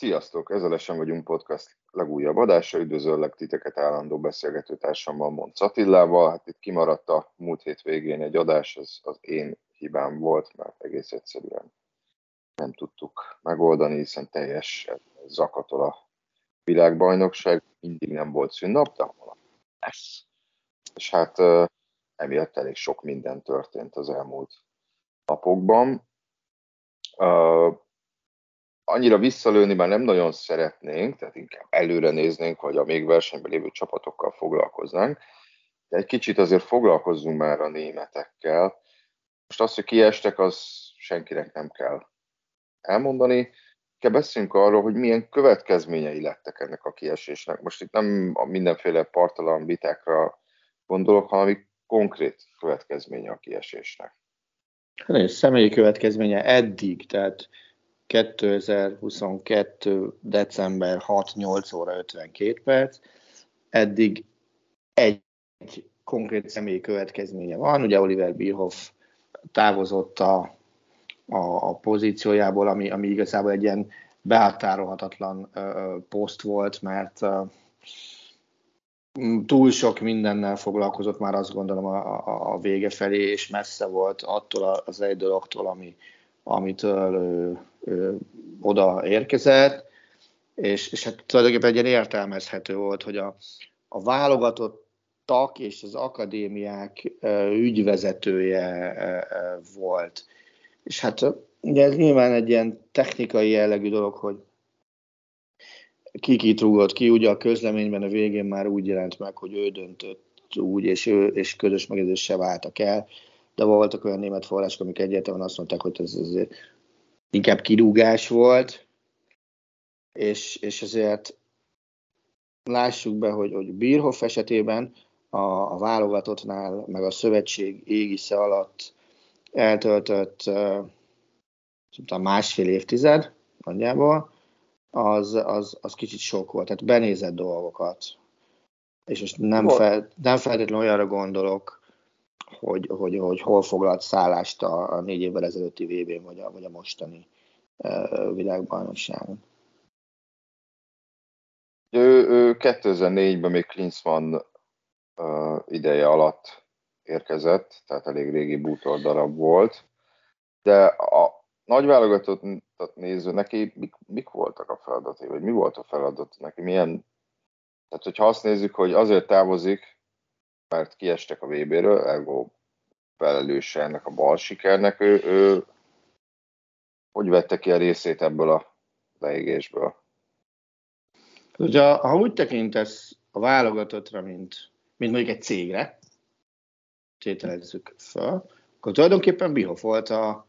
Sziasztok! Ez a Lesen vagyunk podcast legújabb adása. Üdvözöllek titeket állandó beszélgető társammal, Monc Attillával. Hát itt kimaradt a múlt hét végén egy adás, ez az én hibám volt, mert egész egyszerűen nem tudtuk megoldani, hiszen teljes zakatol a világbajnokság. Mindig nem volt szünnap, de holnap lesz. És hát emiatt elég sok minden történt az elmúlt napokban annyira visszalőni már nem nagyon szeretnénk, tehát inkább előre néznénk, vagy a még versenyben lévő csapatokkal foglalkoznánk, de egy kicsit azért foglalkozzunk már a németekkel. Most azt, hogy kiestek, az senkinek nem kell elmondani. Kell beszéljünk arról, hogy milyen következményei lettek ennek a kiesésnek. Most itt nem a mindenféle partalan vitákra gondolok, hanem konkrét következménye a kiesésnek. Hát, személyi következménye eddig, tehát 2022. december 6-8 óra 52 perc. Eddig egy konkrét személyi következménye van. Ugye Oliver Bierhoff távozott a, a, a pozíciójából, ami, ami igazából egy ilyen behatárolhatatlan ö, poszt volt, mert ö, túl sok mindennel foglalkozott már azt gondolom a, a, a vége felé, és messze volt attól az egy dologtól, ami, amitől ő, ő oda érkezett, és, és hát tulajdonképpen egy ilyen értelmezhető volt, hogy a, a válogatott tak és az akadémiák ügyvezetője volt. És hát ugye ez nyilván egy ilyen technikai jellegű dolog, hogy ki kit rúgott ki, ugye a közleményben a végén már úgy jelent meg, hogy ő döntött úgy, és, ő, és közös megegyezéssel váltak el de voltak olyan német források, amik egyértelműen azt mondták, hogy ez azért inkább kirúgás volt, és, és ezért lássuk be, hogy, hogy Bírhoff esetében a, a válogatottnál, meg a szövetség égisze alatt eltöltött uh, másfél évtized nagyjából, az, az, az kicsit sok volt. Tehát benézett dolgokat. És most nem, fel, nem feltétlenül olyanra gondolok, hogy, hogy, hogy hol foglalt szállást a, a négy évvel ezelőtti vb n vagy a, vagy a mostani uh, világbajnokságon. Ő, ő 2004-ben még Klinsmann uh, ideje alatt érkezett, tehát elég régi bútor darab volt, de a nagy válogatottat néző, neki mik, mik voltak a feladatai, vagy mi volt a feladat neki, milyen, tehát hogyha azt nézzük, hogy azért távozik, mert kiestek a VB-ről, ergo felelőse ennek a bal sikernek, ő, ő hogy vette ki a részét ebből a leégésből? Ugye, ha úgy tekintesz a válogatottra, mint, mint mondjuk egy cégre, tételezzük fel, akkor tulajdonképpen Bihoff volt a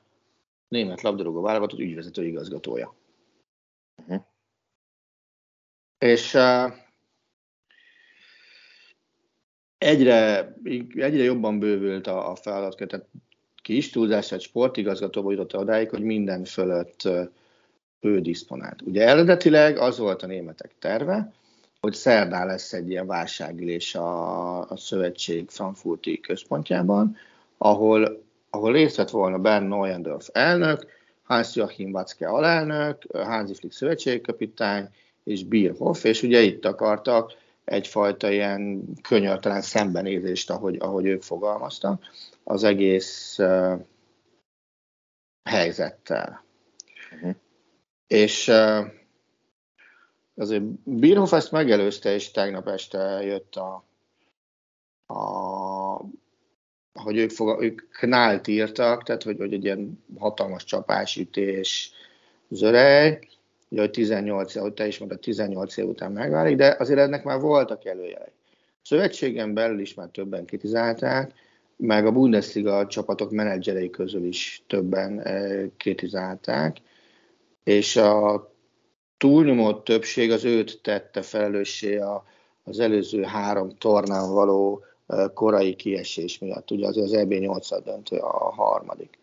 német labdarúgó válogatott ügyvezető igazgatója. Uh-huh. És uh, egyre, egyre jobban bővült a, a feladatkör, tehát kis túlzás, egy sportigazgatóba jutott odáig, hogy minden fölött ő diszponált. Ugye eredetileg az volt a németek terve, hogy szerdán lesz egy ilyen válságülés a, a szövetség frankfurti központjában, ahol, ahol részt vett volna Bern Neuendorf elnök, Hans-Joachim Watzke alelnök, Hansi Flick szövetségkapitány és Bierhoff, és ugye itt akartak egyfajta ilyen könyörtelen szembenézést, ahogy, ahogy ők fogalmaztak, az egész uh, helyzettel. Uh-huh. És uh, azért Birhoff ezt megelőzte, és tegnap este jött a, a hogy ők, fog, ők knált írtak, tehát hogy, hogy egy ilyen hatalmas csapásütés, zörej, ugye, hogy 18, ahogy te is mondtad, 18 év után megválik, de azért ennek már voltak előjelek. Szövetségen belül is már többen kritizálták, meg a Bundesliga csapatok menedzserei közül is többen eh, kritizálták, és a túlnyomó többség az őt tette felelőssé a, az előző három tornán való eh, korai kiesés miatt. Ugye azért az EB 8 döntő a harmadik.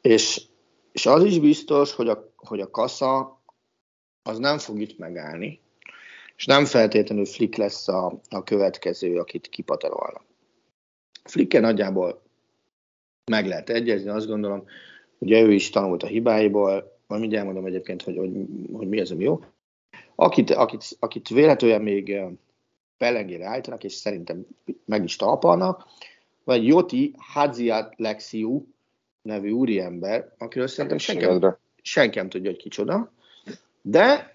És, és az is biztos, hogy a, hogy a kassa az nem fog itt megállni, és nem feltétlenül Flick lesz a, a következő, akit kipatarolnak. Flicken nagyjából meg lehet egyezni, azt gondolom, ugye ő is tanult a hibáiból, majd mindjárt mondom egyébként, hogy, hogy, hogy mi az, ami jó. Akit, akit, akit véletlenül még pelengére állítanak, és szerintem meg is talpalnak, vagy Joti Hadziat Lexiu nevű úriember, akiről szerintem senki, senki nem tudja, hogy kicsoda, de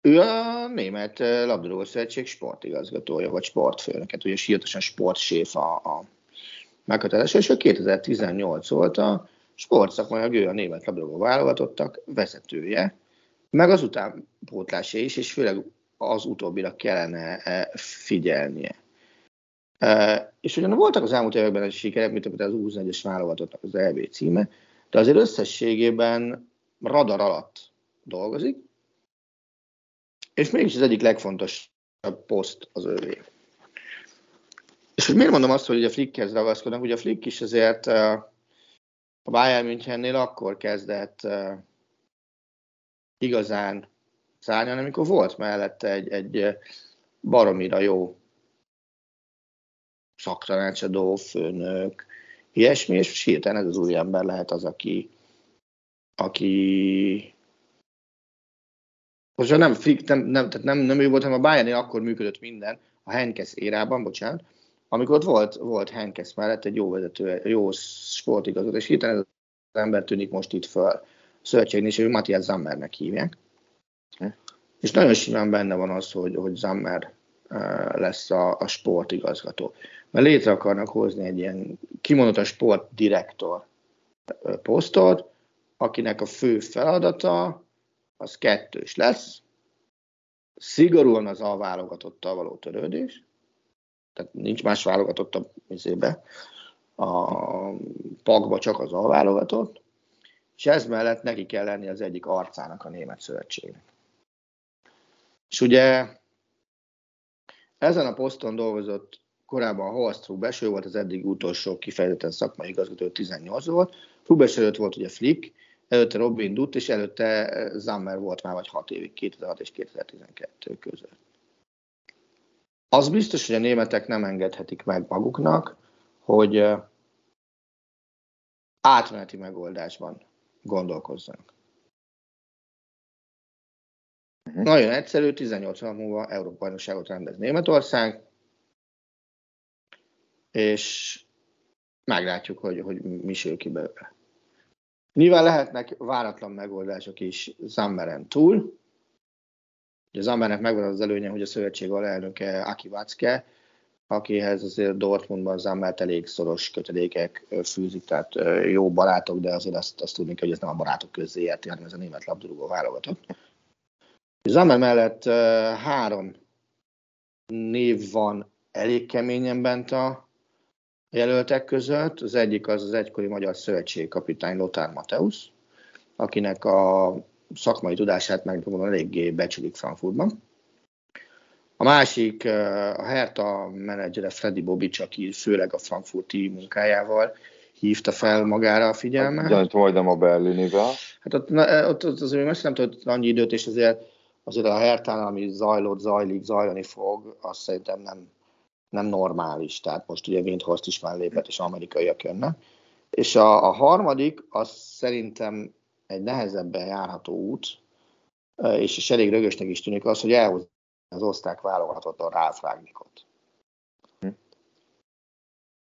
ő a német labdarúgó szövetség sportigazgatója, vagy sportfőnöket, ugye sírtosan sportséf a, a meghatározás, és ő 2018 óta sportszakmai ő a német labdarúgó válogatottak vezetője, meg az utánpótlása is, és főleg az utóbbira kellene e, figyelnie. E, és ugyan voltak az elmúlt években egy sikerek, mint az U21-es válogatottnak az EB címe, de azért összességében radar alatt dolgozik, és mégis az egyik legfontosabb poszt az övé. És hogy miért mondom azt, hogy a Flickhez ragaszkodnak? Ugye a Flick is azért a Bayern Münchennél akkor kezdett igazán szárnyalni, amikor volt mellette egy, egy baromira jó szaktanácsadó, főnök, ilyesmi, és hirtelen ez az új ember lehet az, aki, aki most nem, nem, nem, tehát nem, nem ő volt, hanem a bayern akkor működött minden, a Henkes érában, bocsánat, amikor ott volt, volt Henkes mellett egy jó vezető, jó sportigazgató, és hirtelen ez az ember tűnik most itt föl. A szövetségnél is, ő Matthias Zammernek hívják. És nagyon simán benne van az, hogy, hogy Zammer lesz a, a sportigazgató. Mert létre akarnak hozni egy ilyen kimondott sportdirektor posztot, akinek a fő feladata az kettős lesz, szigorúan az a válogatottal való törődés, tehát nincs más válogatott a mizébe, a pakba csak az alválogatott, és ez mellett neki kell lenni az egyik arcának a német szövetségnek. És ugye ezen a poszton dolgozott korábban Horst Rubes, ő volt az eddig utolsó kifejezetten szakmai igazgató, 18 volt. Rubes előtt volt ugye Flick, előtte Robin Dutt, és előtte Zammer volt már vagy 6 évig, 2006 és 2012 között. Az biztos, hogy a németek nem engedhetik meg maguknak, hogy átmeneti megoldásban gondolkozzanak. Uh-huh. Nagyon egyszerű, 18 nap múlva Európa bajnokságot rendez Németország, és meglátjuk, hogy, hogy mi sül ki belőle. Nyilván lehetnek váratlan megoldások is Zammeren túl, Ugye az Ambernek megvan az előnye, hogy a szövetség alelnöke Aki Vácke, akihez azért Dortmundban az Zambert elég szoros kötedékek fűzik, tehát jó barátok, de azért azt, azt tudni kell, hogy ez nem a barátok közé érti, hanem ez a német labdarúgó válogatott. Zammer mellett három név van elég keményen bent a jelöltek között. Az egyik az az egykori magyar szövetségkapitány Lothar Mateusz, akinek a szakmai tudását megmondom, eléggé becsülik Frankfurtban. A másik a Hertha menedzsere Freddy Bobic, aki főleg a frankfurti munkájával hívta fel magára a figyelmet. Ugyanúgy majdnem a berlinivel. Hát ott, ott, ott azért most nem tudott annyi időt, és azért, azért a Hertha, ami zajlott, zajlik, zajlani fog, azt szerintem nem, nem normális. Tehát most ugye Windhorst is már lépett, és amerikaiak jönnek. És a, a harmadik, az szerintem egy nehezebben járható út, és, és elég rögösnek is tűnik az, hogy elhoz az osztrák válogatott a Ralf Ragnikot.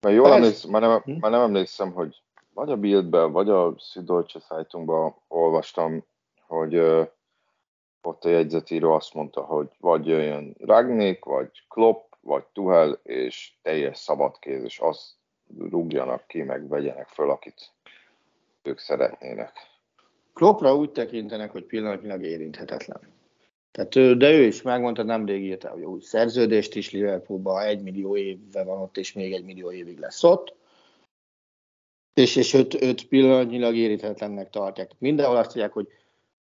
Már jól emlékszem, már nem, hm? már nem emlékszem, hogy vagy a Bildben, vagy a Süddeutsche Zeitungban olvastam, hogy uh, ott a jegyzetíró azt mondta, hogy vagy jöjjön Ragnik, vagy Klopp, vagy Tuhel, és teljes szabadkéz, és azt rúgjanak ki, meg vegyenek föl, akit ők szeretnének. Kloppra úgy tekintenek, hogy pillanatnyilag érinthetetlen. Tehát ő, de ő is megmondta, nemrég írta, hogy új szerződést is Liverpoolba, egy millió évve van ott, és még egy millió évig lesz ott. És, és őt, őt pillanatnyilag érinthetetlennek tartják. Mindenhol azt mondják, hogy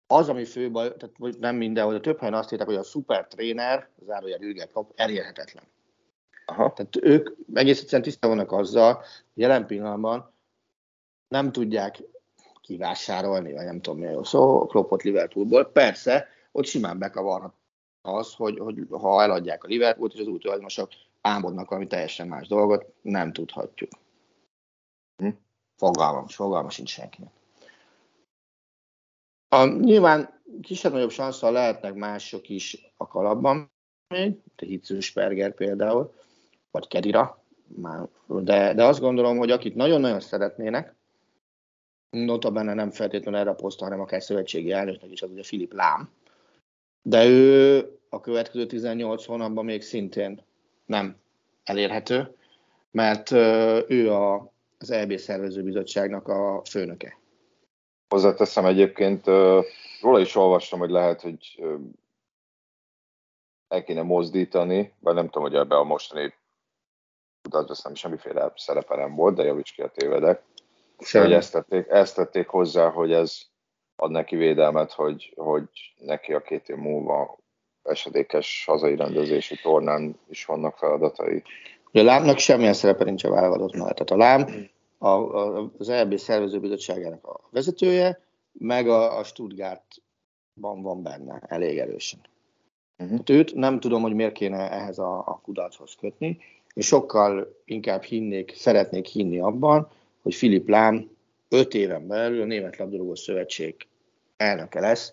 az, ami fő baj, tehát nem mindenhol, de több helyen azt írták, hogy a szuper tréner, zárójel Jürgen Klopp, elérhetetlen. Aha. Tehát ők egész egyszerűen tisztában vannak azzal, hogy jelen pillanatban nem tudják kivásárolni, vagy nem tudom mi a szó, Kloppot Liverpoolból. Persze, ott simán bekavarhat az, hogy, hogy ha eladják a Liverpoolt, és az új tulajdonosok álmodnak valami teljesen más dolgot, nem tudhatjuk. Hm? Fogalmam, fogalma sincs senkinek. A, nyilván kisebb-nagyobb sanszal lehetnek mások is a kalapban, még, a Hitzelsperger például, vagy Kedira, de, de azt gondolom, hogy akit nagyon-nagyon szeretnének, notabene nem feltétlenül erre a posztra, hanem akár szövetségi elnöknek is, az ugye Filip Lám. De ő a következő 18 hónapban még szintén nem elérhető, mert ő a, az EB szervezőbizottságnak a főnöke. Hozzáteszem egyébként, róla is olvastam, hogy lehet, hogy el kéne mozdítani, vagy nem tudom, hogy ebbe a mostani kutatásban semmiféle szerepe nem volt, de javíts ki a tévedek. Semmi. Hogy ezt tették, ezt tették hozzá, hogy ez ad neki védelmet, hogy, hogy neki a két év múlva esedékes hazai rendezési tornán is vannak feladatai. A lámnak semmilyen szerepe nincs a válogatott mellett. Tehát a lám a, a, az EB szervezőbizottságának a vezetője, meg a, a Stuttgartban van benne elég erősen. Uh-huh. Hát őt nem tudom, hogy miért kéne ehhez a, a kudarchoz kötni, és sokkal inkább hinnék, szeretnék hinni abban, hogy Filip Lám öt éven belül a Német Labdarúgó Szövetség elnöke lesz,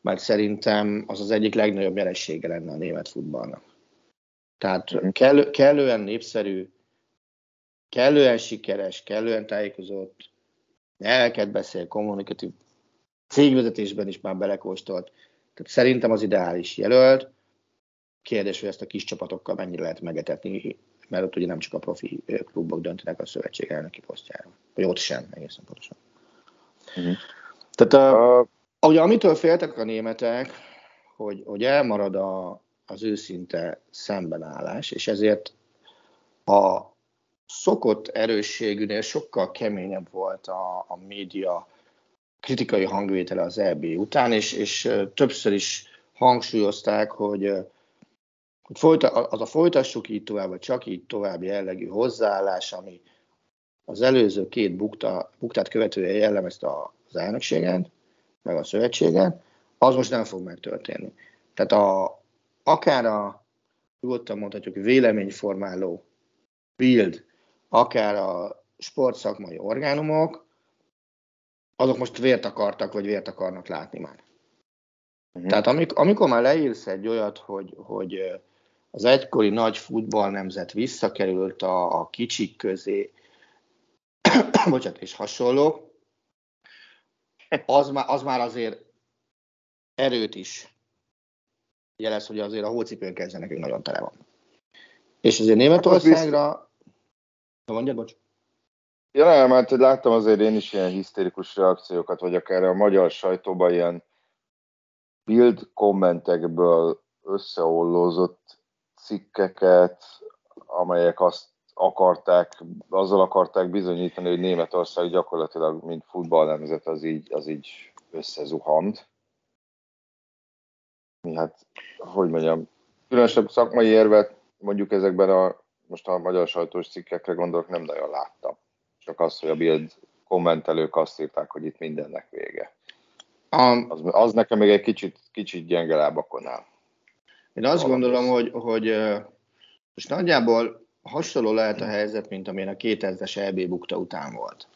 mert szerintem az az egyik legnagyobb nyeressége lenne a német futballnak. Tehát mhm. kellő, kellően népszerű, kellően sikeres, kellően tájékozott, elket beszél, kommunikatív, cégvezetésben is már belekóstolt. Tehát szerintem az ideális jelölt. Kérdés, hogy ezt a kis csapatokkal mennyire lehet megetetni, mert ott ugye nem csak a profi klubok döntenek a szövetség elnöki posztjára. Vagy ott sem, egészen pontosan. Uh-huh. Tehát uh, ugye amitől féltek a németek, hogy, hogy elmarad a, az őszinte szembenállás, és ezért a szokott erősségűnél sokkal keményebb volt a, a média kritikai hangvétele az EB után, és, és többször is hangsúlyozták, hogy, hogy folyta, az a folytassuk így tovább, vagy csak így tovább jellegű hozzáállás, ami az előző két bukta, buktát követője jellemezte az elnökségen, meg a szövetségen, az most nem fog megtörténni. Tehát a, akár a, nyugodtan mondhatjuk, véleményformáló build, akár a sportszakmai orgánumok, azok most vért akartak, vagy vért akarnak látni már. Uh-huh. Tehát amik, amikor már leírsz egy olyat, hogy, hogy az egykori nagy futball nemzet visszakerült a, a kicsik közé, bocsánat, és hasonlók, az már, az már azért erőt is jelez, hogy azért a hócipőn kezdve nekünk nagyon tele van. És azért Németországra... Hát mondjad, bocs. Ja, nem, mert láttam azért én is ilyen hisztérikus reakciókat, vagy akár a magyar sajtóban ilyen build kommentekből összeollózott cikkeket, amelyek azt akarták, azzal akarták bizonyítani, hogy Németország gyakorlatilag, mint futballnemzet, az így, az így összezuhant. Mi hát, hogy mondjam, különösebb szakmai érvet mondjuk ezekben a, most a magyar sajtós cikkekre gondolok, nem nagyon láttam. Csak az, hogy a Bild kommentelők azt írták, hogy itt mindennek vége. Um, az, az nekem még egy kicsit, kicsit gyenge lábakon áll. Én azt gondolom, hogy, hogy most nagyjából hasonló lehet a helyzet, mint amilyen a 2000-es EB bukta után volt.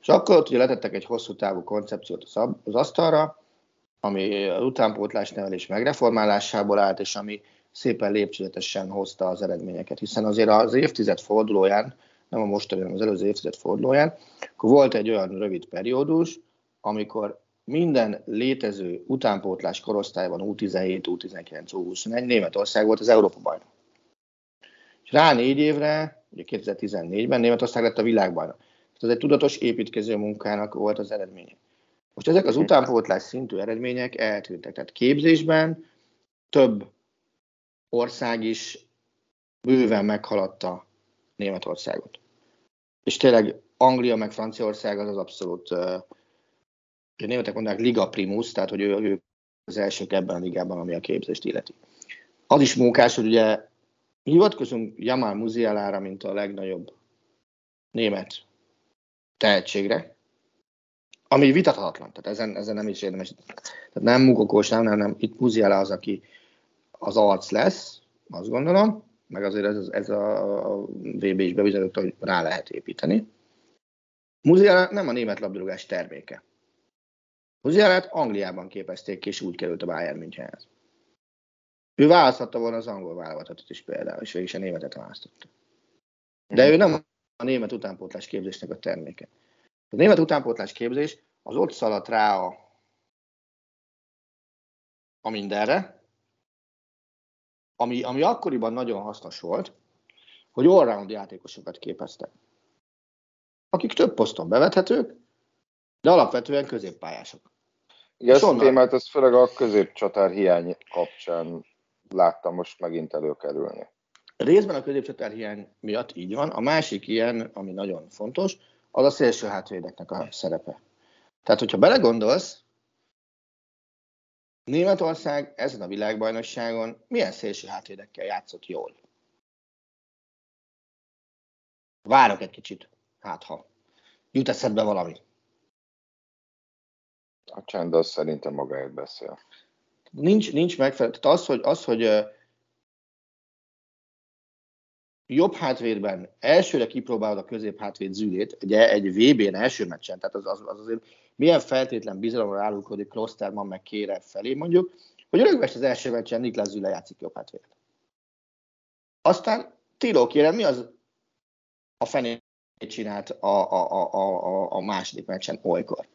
És akkor ott ugye letettek egy hosszú távú koncepciót az asztalra, ami az utánpótlás nevelés megreformálásából állt, és ami szépen lépcsőzetesen hozta az eredményeket. Hiszen azért az évtized fordulóján, nem a mostani, hanem az előző évtized fordulóján, akkor volt egy olyan rövid periódus, amikor minden létező utánpótlás korosztályban U17, U19, U21 Németország volt az Európa bajnok. És rá négy évre, ugye 2014-ben Németország lett a világbajnok. Ez egy tudatos építkező munkának volt az eredménye. Most ezek az utánpótlás szintű eredmények eltűntek. Tehát képzésben több ország is bőven meghaladta Németországot. És tényleg Anglia meg Franciaország az az abszolút, a németek mondják Liga Primus, tehát hogy ő, ő az elsők ebben a ligában, ami a képzést illeti. Az is munkás, hogy ugye hivatkozunk Jamal Muzialára, mint a legnagyobb német tehetségre, ami vitathatatlan, tehát ezen, ezen nem is érdemes. Tehát nem Mukokós, nem, nem, nem, itt Muziala az, aki az arc lesz, azt gondolom, meg azért ez, ez a, VB is bebizonyította, hogy rá lehet építeni. Muziala nem a német labdarúgás terméke. Muzialát Angliában képezték ki, és úgy került a Bayern Münchenhez. Ő választhatta volna az angol válogatottat is például, és végig is a németet választotta. De ő nem a német utánpótlás képzésnek a terméke. A német utánpótlás képzés az ott szaladt rá a, a mindenre, ami, ami akkoriban nagyon hasznos volt, hogy allround játékosokat képeztek, akik több poszton bevethetők, de alapvetően középpályások. Igen, ezt a témát ezt főleg a középcsatár hiány kapcsán láttam most megint előkerülni. Részben a középcsatár hiány miatt így van. A másik ilyen, ami nagyon fontos, az a szélső hátvédeknek a szerepe. Tehát, hogyha belegondolsz, Németország ezen a világbajnokságon milyen szélső hátvédekkel játszott jól? Várok egy kicsit, hát ha jut eszedbe valami. A csend az szerintem magáért beszél. Nincs, nincs megfelelő. Tehát az, hogy, az, hogy jobb hátvédben elsőre kipróbálod a közép hátvéd zűlét, ugye egy VB-n első meccsen, tehát az, az, az azért milyen feltétlen bizalomra állulkodik Klosterman meg Kére felé mondjuk, hogy örökvest az első meccsen Niklas Züle játszik jobb hátvéd. Aztán Tilo kérem, mi az a fenét csinált a, a, a, a, a második meccsen olykor.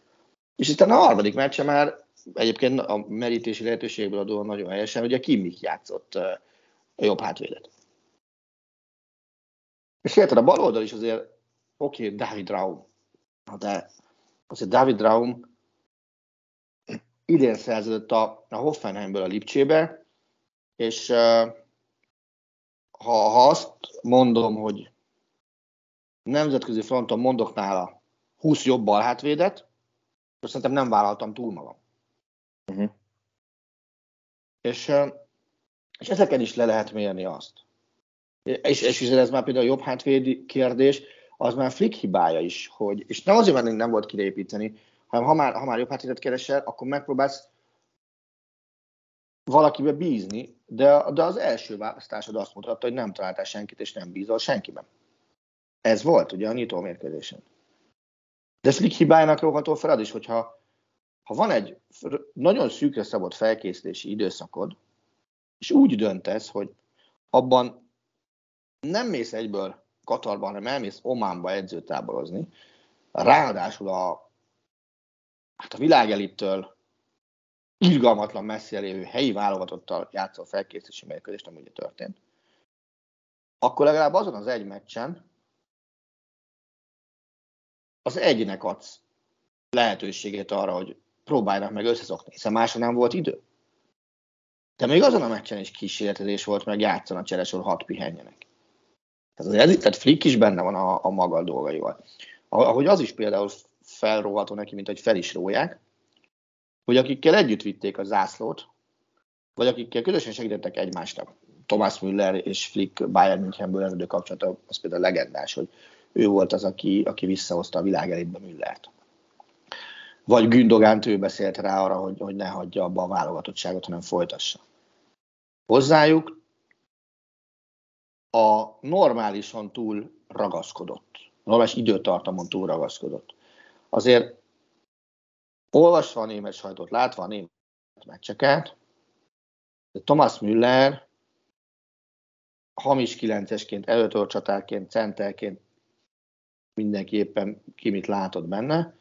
És aztán a harmadik meccsen már egyébként a merítési lehetőségből adóan nagyon helyesen, ugye Kimmich játszott a jobb hátvédet. És érted, a bal oldal is azért, oké, okay, David Raum, de azért David Raum idén szerződött a, a Hoffenheimből a Lipcsébe, és ha, ha azt mondom, hogy nemzetközi fronton mondok nála 20 jobb balhátvédet, akkor szerintem nem vállaltam túl magam. Uh-huh. És, és ezeken is le lehet mérni azt. És, és ez már például a jobb hátvéd kérdés, az már Flick hibája is, hogy, és nem azért, mert nem volt kiépíteni, hanem ha már, ha már jobb hátvédet keresel, akkor megpróbálsz valakibe bízni, de, de az első választásod azt mutatta, hogy nem találtál senkit, és nem bízol senkiben. Ez volt ugye a nyitó mérkőzésen. De Flick hibájának róható fel az is, hogyha ha van egy nagyon szűkre szabott felkészülési időszakod, és úgy döntesz, hogy abban nem mész egyből Katarba, hanem elmész Ománba edzőtáborozni, ráadásul a, hát a világelittől irgalmatlan messzi lévő helyi válogatottal játszol felkészítési mérkőzést, ami ugye történt, akkor legalább azon az egy meccsen az egynek adsz lehetőséget arra, hogy próbálnak meg összeszokni, hiszen másra nem volt idő. De még azon a meccsen is kísérletezés volt, meg játszon a cseresor hat pihenjenek. Tehát, az, tehát Flick is benne van a, a maga dolgaival. Ahogy az is például felróható neki, mint hogy fel is róják, hogy akikkel együtt vitték a zászlót, vagy akikkel közösen segítettek egymásnak. Thomas Müller és Flick Bayern Münchenből eredő kapcsolata, az például legendás, hogy ő volt az, aki, aki visszahozta a világ elitbe Müllert. Vagy Gündogánt ő beszélt rá arra, hogy, hogy ne hagyja abba a válogatottságot, hanem folytassa. Hozzájuk a normálisan túl ragaszkodott, normális időtartamon túl ragaszkodott. Azért olvasva a német sajtót, látva a német meccseket, Thomas Müller hamis kilencesként, előtörcsatárként, centerként mindenki éppen ki mit látott benne,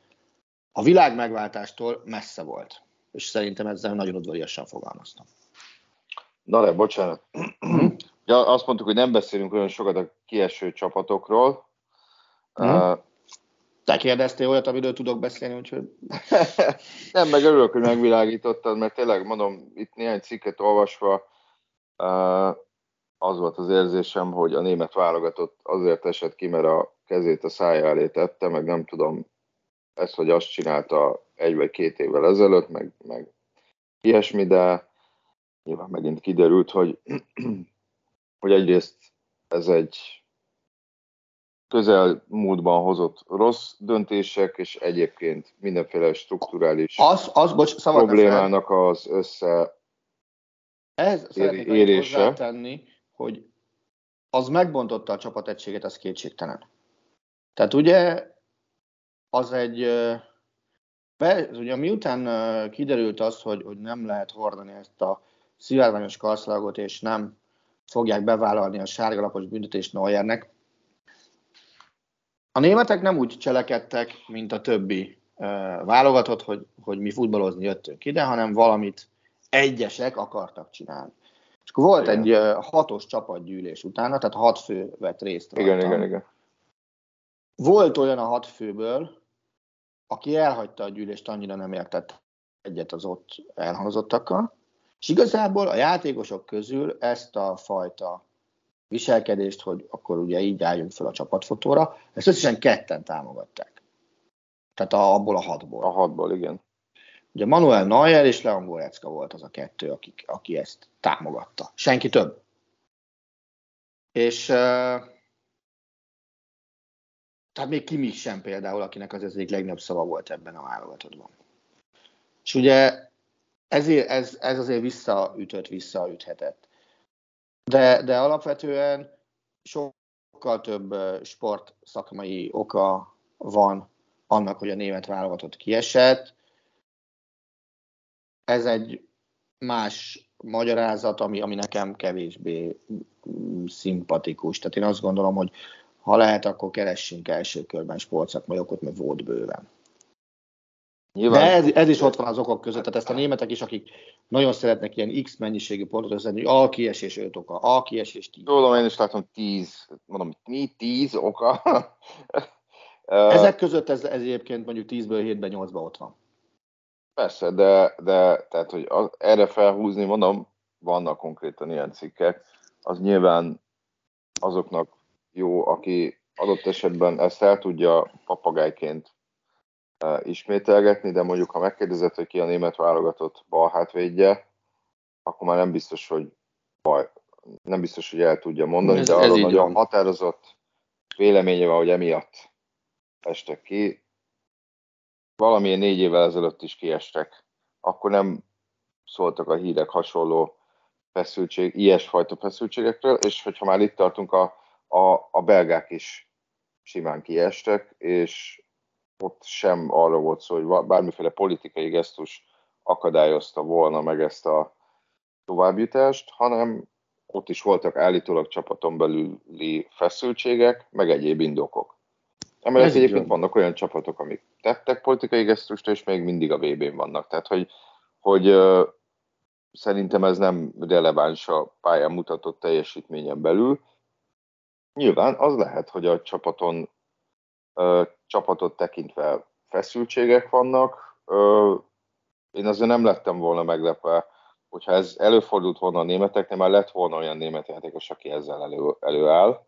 a világ megváltástól messze volt. És szerintem ezzel nagyon udvariasan fogalmaztam. Na de, bocsánat. Ja, azt mondtuk, hogy nem beszélünk olyan sokat a kieső csapatokról. Hmm. Uh, Te kérdeztél olyat, amiről tudok beszélni, úgyhogy... nem, meg örülök, hogy megvilágítottad, mert tényleg mondom, itt néhány cikket olvasva uh, az volt az érzésem, hogy a német válogatott azért esett ki, mert a kezét a szája elé tette, meg nem tudom, ezt vagy azt csinálta egy vagy két évvel ezelőtt, meg, meg ilyesmi, de nyilván megint kiderült, hogy, hogy egyrészt ez egy közel múltban hozott rossz döntések, és egyébként mindenféle strukturális az, az, bocs, problémának az össze Ez érése. tenni, hogy az megbontotta a csapategységet, az kétségtelen. Tehát ugye az egy, be, ugye miután kiderült az, hogy, hogy nem lehet hordani ezt a szivárványos karszalagot, és nem fogják bevállalni a sárgalapos büntetést Neuernek, a németek nem úgy cselekedtek, mint a többi válogatott, hogy, hogy mi futballozni jöttünk ide, hanem valamit egyesek akartak csinálni. És akkor volt igen. egy hatos csapatgyűlés utána, tehát hat fő vett részt rajta. Igen, igen, igen. Volt olyan a hat főből, aki elhagyta a gyűlést, annyira nem értett egyet az ott elhangzottakkal, és igazából a játékosok közül ezt a fajta viselkedést, hogy akkor ugye így álljunk fel a csapatfotóra, ezt összesen ketten támogatták. Tehát a, abból a hatból. A hatból, igen. Ugye Manuel Neuer és Leon Goretzka volt az a kettő, aki, aki ezt támogatta. Senki több. És uh, tehát még Kimi sem például, akinek az egyik legnagyobb szava volt ebben a válogatottban. És ugye ezért, ez, ez azért visszaütött, visszaüthetett. De, de alapvetően sokkal több sport szakmai oka van annak, hogy a német válogatott kiesett. Ez egy más magyarázat, ami, ami nekem kevésbé szimpatikus. Tehát én azt gondolom, hogy ha lehet, akkor keressünk első körben sportszakmai okot, mert volt bőven. Nyilván. De ez, ez is ott van az okok között, tehát ezt a németek is, akik nagyon szeretnek ilyen X mennyiségű pontot összedni, hogy a kiesés 5 oka, a kiesés 10. Tudom, én is látom 10, mondom, mi 10 oka? Ezek között ez, ez egyébként mondjuk 10-ből 7-ben, 8-ban ott van. Persze, de, de tehát, hogy az, erre felhúzni, mondom, vannak konkrétan ilyen cikkek, az nyilván azoknak jó, aki adott esetben ezt el tudja papagájként ismételgetni, de mondjuk ha megkérdezed, hogy ki a német válogatott balhátvédje, akkor már nem biztos, hogy baj, nem biztos, hogy el tudja mondani, ez, de arról nagyon van. határozott véleménye van, hogy emiatt estek ki. Valamilyen négy évvel ezelőtt is kiestek. Akkor nem szóltak a hírek hasonló feszültség, ilyesfajta feszültségekről, és hogyha már itt tartunk a a, a belgák is simán kiestek, és ott sem arra volt szó, hogy bármiféle politikai gesztus akadályozta volna meg ezt a továbbjutást, hanem ott is voltak állítólag csapaton belüli feszültségek, meg egyéb indokok. Emellett egyébként vannak olyan csapatok, amik tettek politikai gesztust, és még mindig a VB-n vannak. Tehát, hogy, hogy szerintem ez nem releváns a pályán mutatott teljesítményen belül, Nyilván az lehet, hogy a csapaton csapatot tekintve feszültségek vannak. Én azért nem lettem volna meglepve, hogyha ez előfordult volna a németeknél, már lett volna olyan német játékos, aki ezzel elő, előáll.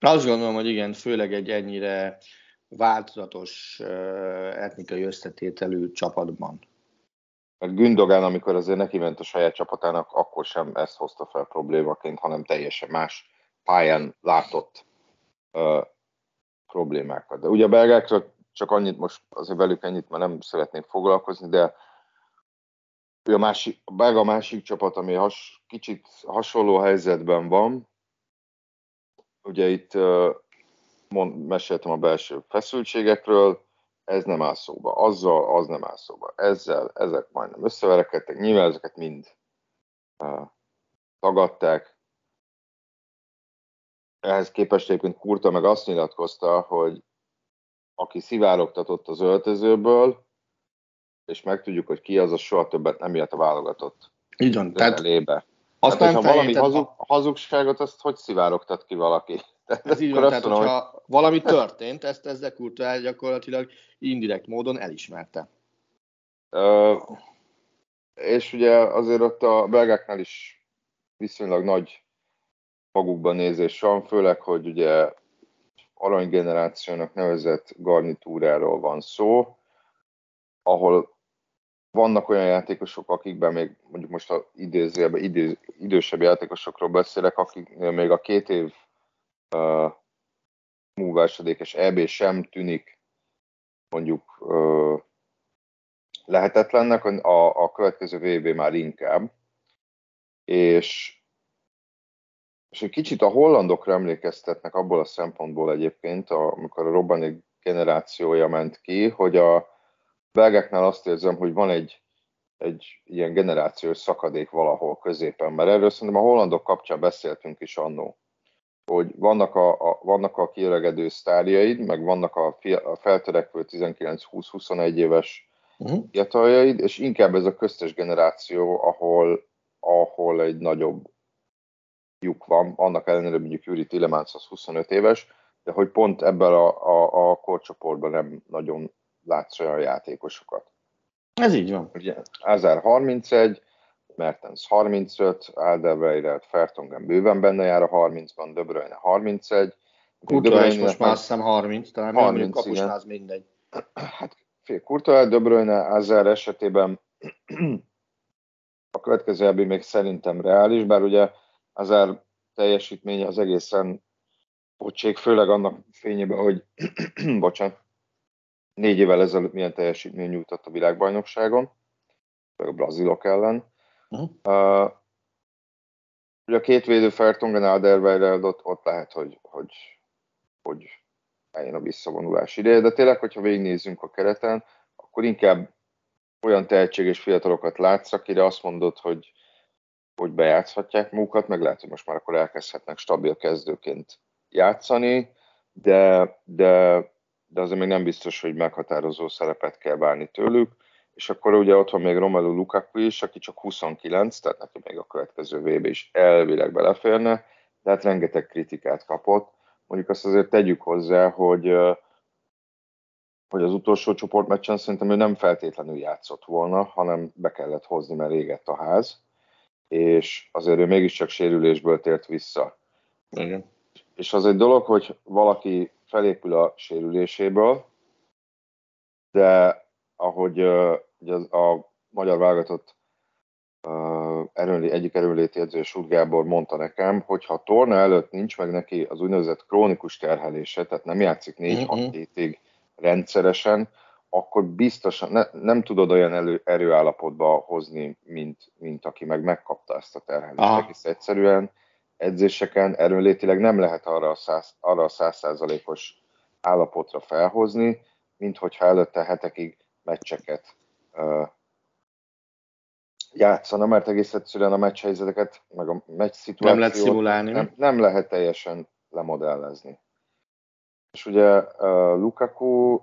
Azt gondolom, hogy igen, főleg egy ennyire változatos etnikai összetételű csapatban. Mert Gündogán, amikor azért neki ment a saját csapatának, akkor sem ezt hozta fel problémaként, hanem teljesen más pályán látott problémákat. De ugye a belgákra csak annyit most, azért velük ennyit már nem szeretnék foglalkozni, de a, másik, a belga másik csapat, ami has, kicsit hasonló helyzetben van, ugye itt mond, meséltem a belső feszültségekről, ez nem áll szóba, azzal az nem áll szóba, ezzel, ezek majdnem összeverekedtek, nyilván ezeket mind uh, tagadták, ehhez képest egyébként Kurta meg azt nyilatkozta, hogy aki szivárogtatott az öltözőből, és megtudjuk, hogy ki az, az soha többet nem jött a válogatott. Így van. Tehát... Azt hát, nem ha valami hazug, hazugságot, azt hogy szivárogtat ki valaki? Tehát Ez így van, tehát mondom, hogyha valami történt, ezt ezzel kultúrál gyakorlatilag indirekt módon elismerte. Ö, és ugye azért ott a belgáknál is viszonylag nagy magukban nézés van, főleg, hogy ugye aranygenerációnak nevezett garnitúráról van szó, ahol vannak olyan játékosok, akikben még mondjuk most a idézőjelben idéz, idősebb játékosokról beszélek, akiknél még a két év uh, múlvásadékes EB sem tűnik mondjuk uh, lehetetlennek, a, a következő VB már inkább. És, és egy kicsit a hollandokra emlékeztetnek abból a szempontból egyébként, amikor a Robbanék generációja ment ki, hogy a belgáknál azt érzem, hogy van egy, egy ilyen generációs szakadék valahol középen, mert erről szerintem a hollandok kapcsán beszéltünk is annó, hogy vannak a, a, vannak a kiöregedő sztárjaid, meg vannak a, fia, a feltörekvő 19-20-21 éves uh-huh. fiataljaid, és inkább ez a köztes generáció, ahol, ahol egy nagyobb lyuk van, annak ellenére mondjuk Júri Tillemans az 25 éves, de hogy pont ebben a, a, a korcsoportban nem nagyon látsz olyan játékosokat. Ez így van. Ugye, Azár 31, Mertens 35, Alderweireld, Fertongen bőven benne jár a 30-ban, De Bruyne 31. Kurtola is most már azt hiszem 30, talán 30, kapusnál az mindegy. Hát fél Kurtola, De Bruyne, Azár esetében a következő még szerintem reális, bár ugye Azár teljesítménye az egészen pocsék, főleg annak fényében, hogy bocsánat, négy évvel ezelőtt milyen teljesítmény nyújtott a világbajnokságon, a brazilok ellen. Uh-huh. Uh, ugye a két védő Fertongen Alderweireld ott, ott lehet, hogy, hogy, hogy eljön a visszavonulás ideje, de tényleg, hogyha végignézzünk a kereten, akkor inkább olyan tehetséges fiatalokat látsz, akire azt mondod, hogy, hogy bejátszhatják magukat, meg lehet, hogy most már akkor elkezdhetnek stabil kezdőként játszani, de, de de azért még nem biztos, hogy meghatározó szerepet kell várni tőlük. És akkor ugye ott van még Romelu Lukaku is, aki csak 29, tehát neki még a következő VB is elvileg beleférne, de hát rengeteg kritikát kapott. Mondjuk azt azért tegyük hozzá, hogy, hogy az utolsó csoportmeccsen szerintem ő nem feltétlenül játszott volna, hanem be kellett hozni, mert régett a ház, és azért ő mégiscsak sérülésből tért vissza. Igen. És az egy dolog, hogy valaki felépül a sérüléséből, de ahogy uh, a magyar válogatott uh, erőnlé, egyik erőnléti edző Sud Gábor mondta nekem, hogy ha a torna előtt nincs meg neki az úgynevezett krónikus terhelése, tehát nem játszik 4-6 mm-hmm. hétig rendszeresen, akkor biztosan ne, nem tudod olyan elő, erőállapotba hozni, mint, mint aki meg megkapta ezt a terhelést. Egész egyszerűen edzéseken erőnlétileg nem lehet arra a, száz, arra a százszázalékos állapotra felhozni, mint hogyha előtte hetekig meccseket uh, játszana, mert egész egyszerűen a meccshelyzeteket, meg a meccs szituációt nem lehet szimulálni. Nem, nem lehet teljesen lemodellezni. És ugye uh, Lukaku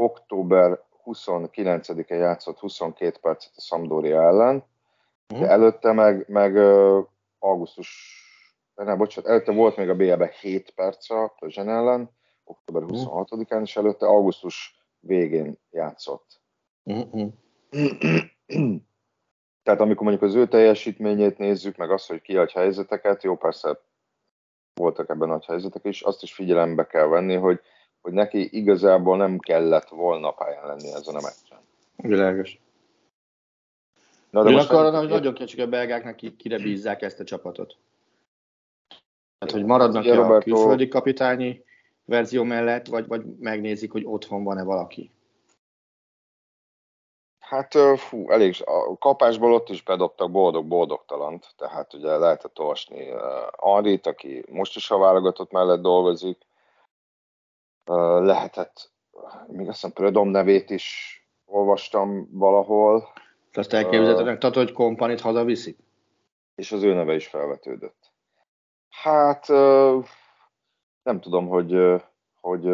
október 29-e játszott 22 percet a Sampdoria ellen, de mhm. előtte meg, meg augusztus nem, bocsánat, előtte volt még a BL-ben 7 perc a Plözsen ellen, október 26-án, és előtte augusztus végén játszott. Uh-huh. Tehát amikor mondjuk az ő teljesítményét nézzük, meg azt, hogy kiadj helyzeteket, jó, persze voltak ebben nagy helyzetek is, azt is figyelembe kell venni, hogy, hogy neki igazából nem kellett volna pályán lenni ezen a meccsen. Világos. Na, de most arra, hogy nagyon kicsik a belgáknak, kire bízzák ezt a csapatot. Tehát, hogy maradnak -e Roberto... a külföldi kapitányi verzió mellett, vagy, vagy megnézik, hogy otthon van-e valaki? Hát fú, elég, a kapásból ott is bedobtak boldog-boldogtalant, tehát ugye lehetett olvasni Arit, aki most is a válogatott mellett dolgozik, lehetett, még azt hiszem Prödom nevét is olvastam valahol. Azt elképzelheted, uh, tehát, hogy kompanit hazaviszik? És az ő neve is felvetődött. Hát nem tudom, hogy, hogy,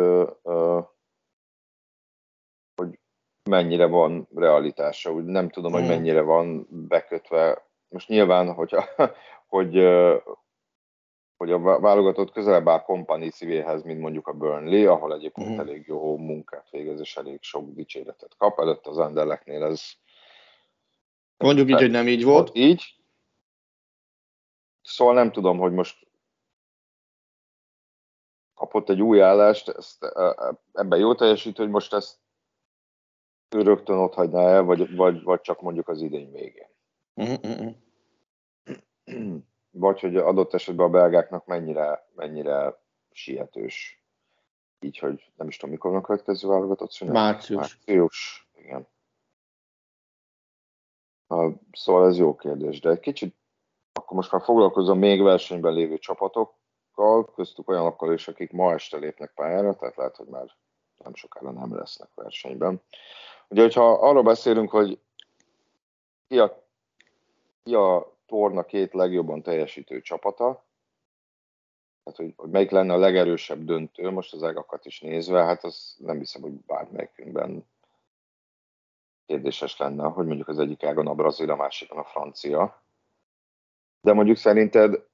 hogy mennyire van realitása, úgy nem tudom, hogy mennyire van bekötve most nyilván, hogyha, hogy, hogy a válogatott közelebb áll kompani szívéhez, mint mondjuk a Burnley, ahol egyébként uh-huh. elég jó munkát végez, és elég sok dicséretet kap. Előtt az Anderlechtnél ez... Mondjuk így, hogy nem így volt. Így. Szóval nem tudom, hogy most kapott egy új állást, ezt, ebben jó teljesít, hogy most ezt ő rögtön ott hagyná el, vagy, vagy, vagy csak mondjuk az idény végén. Uh-huh. Vagy hogy adott esetben a belgáknak mennyire, mennyire sietős. Így, hogy nem is tudom, mikor van a következő válogatott szünet. Március. Március, igen. Szóval ez jó kérdés, de egy kicsit akkor most már foglalkozom még versenyben lévő csapatokkal, köztük olyanokkal is, akik ma este lépnek pályára, tehát lehet, hogy már nem sokára nem lesznek versenyben. Ugye, hogyha arról beszélünk, hogy ki a, ki a torna két legjobban teljesítő csapata, tehát hogy, hogy melyik lenne a legerősebb döntő, most az ágakat is nézve, hát az nem hiszem, hogy bármelyikünkben kérdéses lenne, hogy mondjuk az egyik ágon a brazil, a másikon a francia. De mondjuk szerinted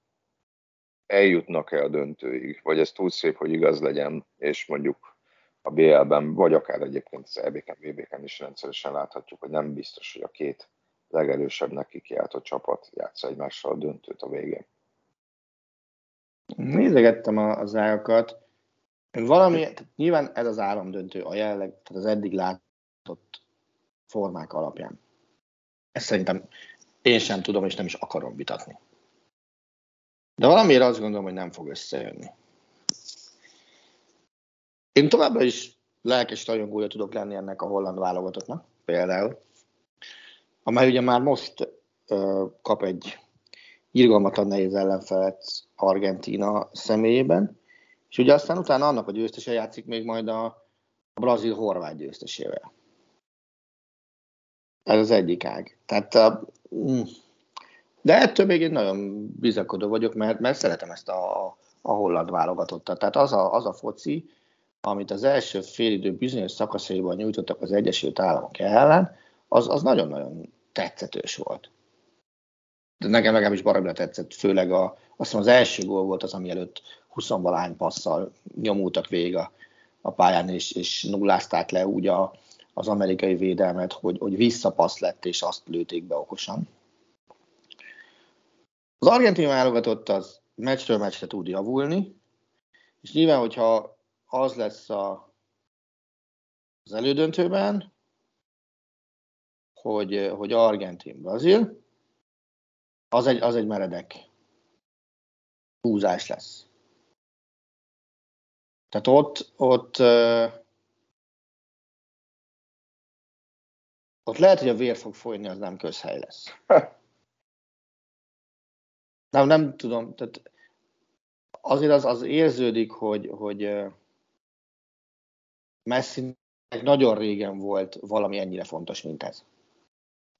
eljutnak-e a döntőig, vagy ez túl szép, hogy igaz legyen, és mondjuk a BL-ben, vagy akár egyébként az EBK-n, VB-ken is rendszeresen láthatjuk, hogy nem biztos, hogy a két legerősebbnek kikiáltott csapat játsza egymással a döntőt a végén. Nézegettem az ágakat. Valami, tehát nyilván ez az döntő a jelleg, tehát az eddig látott formák alapján. Ezt szerintem én sem tudom, és nem is akarom vitatni. De valamiért azt gondolom, hogy nem fog összejönni. Én továbbra is lelkes rajongója tudok lenni ennek a holland válogatottnak, például, amely ugye már most ö, kap egy irgalmatlan nehéz ellenfelet Argentína személyében, és ugye aztán utána annak a győztese játszik még majd a brazil-horvát győztesével. Ez az egyik ág. Tehát, uh, de ettől még én nagyon bizakodó vagyok, mert, mert szeretem ezt a, a holland válogatottat. Tehát az a, az a foci, amit az első félidő bizonyos szakaszaiban nyújtottak az Egyesült Államok ellen, az, az nagyon-nagyon tetszetős volt. De nekem legalábbis baromra tetszett, főleg a, azt hiszem az első gól volt az, ami előtt 20 valány passzal nyomultak végig a, a pályán, és, és nullázták le úgy a, az amerikai védelmet, hogy, hogy visszapassz lett, és azt lőték be okosan. Az argentin válogatott az meccsről meccsre tud javulni, és nyilván, hogyha az lesz a, az elődöntőben, hogy, hogy Argentin-Brazil, az egy, az egy meredek húzás lesz. Tehát ott, ott, ott lehet, hogy a vér fog folyni, az nem közhely lesz. Nem, nem tudom, tehát azért az, az érződik, hogy, hogy Messi nagyon régen volt valami ennyire fontos, mint ez.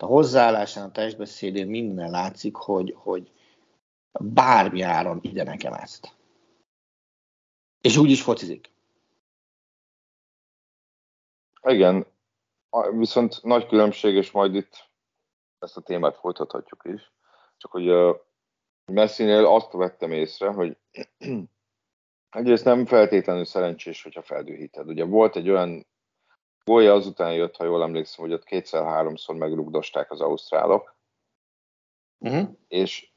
A hozzáállásán, a testbeszédén minden látszik, hogy, hogy bármi áron ide nekem ezt. És úgy is focizik. Igen, viszont nagy különbség, és majd itt ezt a témát folytathatjuk is, csak hogy a Messinél azt vettem észre, hogy egyrészt nem feltétlenül szerencsés, hogyha feldühíted. Ugye volt egy olyan gólja azután jött, ha jól emlékszem, hogy ott kétszer-háromszor megrugdosták az ausztrálok, uh-huh. és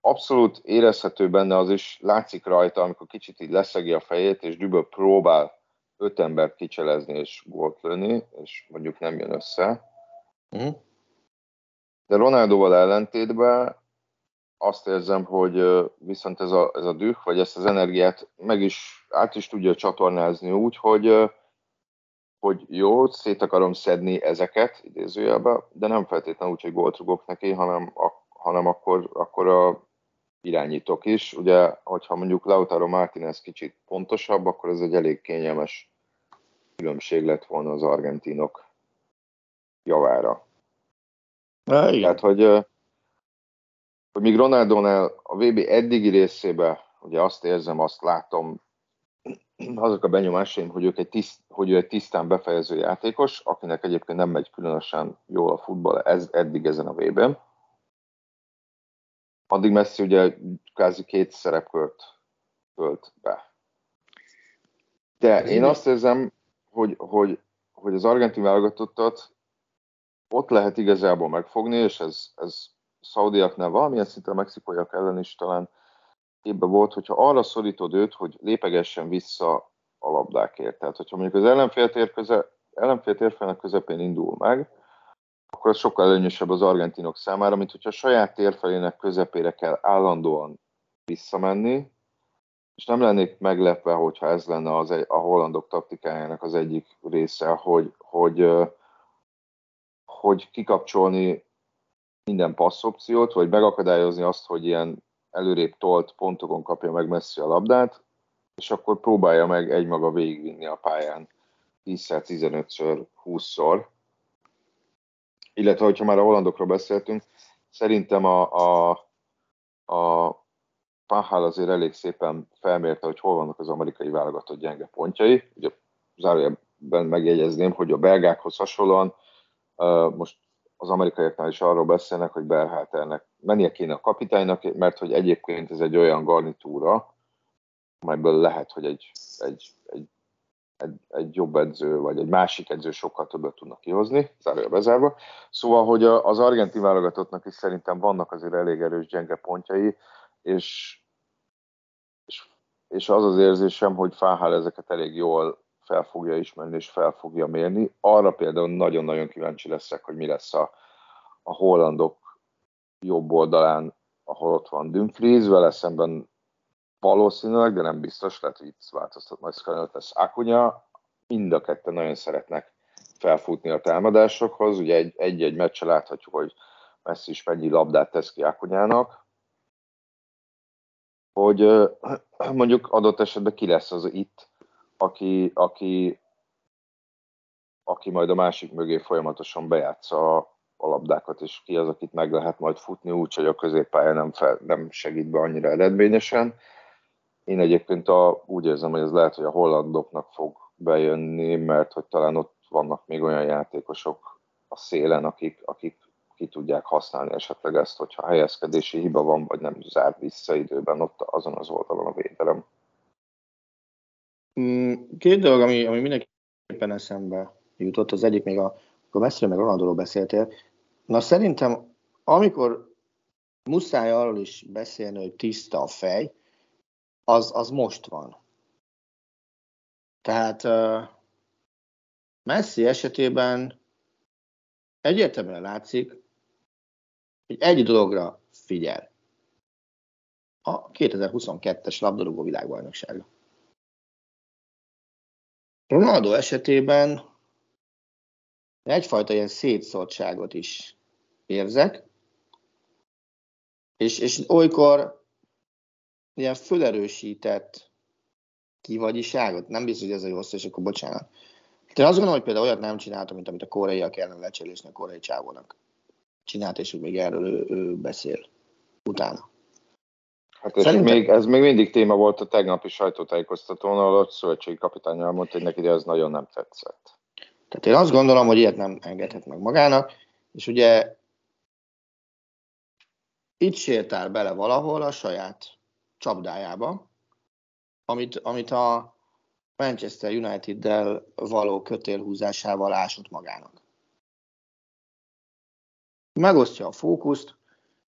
abszolút érezhető benne az is, látszik rajta, amikor kicsit így leszegi a fejét, és düböl próbál öt embert kicselezni és gólt lőni, és mondjuk nem jön össze. Uh-huh. De Ronaldoval ellentétben azt érzem, hogy viszont ez a, ez a düh, vagy ezt az energiát meg is, át is tudja csatornázni úgy, hogy, hogy jó, szét akarom szedni ezeket, idézőjelben, de nem feltétlenül úgy, hogy gólt rugok neki, hanem, a, hanem akkor, akkor a irányítok is. Ugye, hogyha mondjuk Lautaro Martinez kicsit pontosabb, akkor ez egy elég kényelmes különbség lett volna az argentinok javára. Ja, igen. Tehát, hogy hogy míg Ronaldonál a VB eddigi részébe, ugye azt érzem, azt látom, azok a benyomásaim, hogy, ők egy tiszt, hogy ő egy tisztán befejező játékos, akinek egyébként nem megy különösen jól a futball ez, eddig ezen a VB-ben. addig Messi ugye kázi két szerepkört tölt be. De én azt érzem, hogy, hogy, hogy az argentin válogatottat ott lehet igazából megfogni, és ez, ez szaudiaknál valamilyen szinten mexikóiak ellen is talán képbe volt, hogyha arra szorítod őt, hogy lépegessen vissza a labdákért. Tehát, hogyha mondjuk az ellenfél, tér köze, közepén indul meg, akkor az sokkal előnyösebb az argentinok számára, mint hogyha a saját térfelének közepére kell állandóan visszamenni, és nem lennék meglepve, hogyha ez lenne az egy, a hollandok taktikájának az egyik része, hogy, hogy, hogy kikapcsolni minden passzopciót, vagy megakadályozni azt, hogy ilyen előrébb tolt pontokon kapja meg messzi a labdát, és akkor próbálja meg egymaga végigvinni a pályán 10-szer, 15-ször, 20-szor. Illetve, hogyha már a hollandokról beszéltünk, szerintem a, a, a Pahal azért elég szépen felmérte, hogy hol vannak az amerikai válogatott gyenge pontjai. Ugye zárójelben megjegyezném, hogy a belgákhoz hasonlóan most az amerikaiaknál is arról beszélnek, hogy Berhalternek mennie kéne a kapitánynak, mert hogy egyébként ez egy olyan garnitúra, amelyből lehet, hogy egy, egy, egy, egy, egy jobb edző, vagy egy másik edző sokkal többet tudnak kihozni, zárója bezárva. Szóval, hogy az argentin válogatottnak is szerintem vannak azért elég erős gyenge pontjai, és, és, és az az érzésem, hogy Fáhál ezeket elég jól fel fogja ismerni és fel fogja mérni. Arra például nagyon-nagyon kíváncsi leszek, hogy mi lesz a, a hollandok jobb oldalán, ahol ott van Dumfries, vele szemben valószínűleg, de nem biztos, lehet, hogy itt változtat majd Scarlett lesz Akunya. Mind a ketten nagyon szeretnek felfutni a támadásokhoz. Ugye egy-egy meccse láthatjuk, hogy Messi is mennyi labdát tesz ki Akunyának. Hogy mondjuk adott esetben ki lesz az itt, aki, aki, aki majd a másik mögé folyamatosan bejátsza a labdákat, és ki az, akit meg lehet majd futni úgy, hogy a középpálya nem, fel, nem segít be annyira eredményesen. Én egyébként a, úgy érzem, hogy ez lehet, hogy a hollandoknak fog bejönni, mert hogy talán ott vannak még olyan játékosok a szélen, akik, akik ki tudják használni esetleg ezt, hogyha helyezkedési hiba van, vagy nem zár vissza időben ott azon az oldalon a védelem. Mm, két dolog, ami, ami mindenképpen eszembe jutott, az egyik még a, akkor messziről meg Ronaldról beszéltél. Na szerintem, amikor muszáj arról is beszélni, hogy tiszta a fej, az, az most van. Tehát uh, Messi esetében egyértelműen látszik, hogy egy dologra figyel. A 2022-es labdarúgó világbajnoksága. Ronaldo esetében egyfajta ilyen szétszórtságot is érzek, és, és olykor ilyen fölerősített kivagyiságot, nem biztos, hogy ez a jó és akkor bocsánat. De azt gondolom, hogy például olyat nem csináltam, mint amit a koreaiak ellen lecserélésnek a koreai csávónak csinált, és még erről ő, ő beszél utána. Hát ez, Szerintem... még, ez még mindig téma volt a tegnapi sajtótájékoztatón, ahol a szövetségi kapitány elmondta, hogy neki ez nagyon nem tetszett. Tehát én azt gondolom, hogy ilyet nem engedhet meg magának, és ugye itt sétál bele valahol a saját csapdájába, amit, amit a Manchester United-del való kötélhúzásával ásott magának. Megosztja a fókuszt,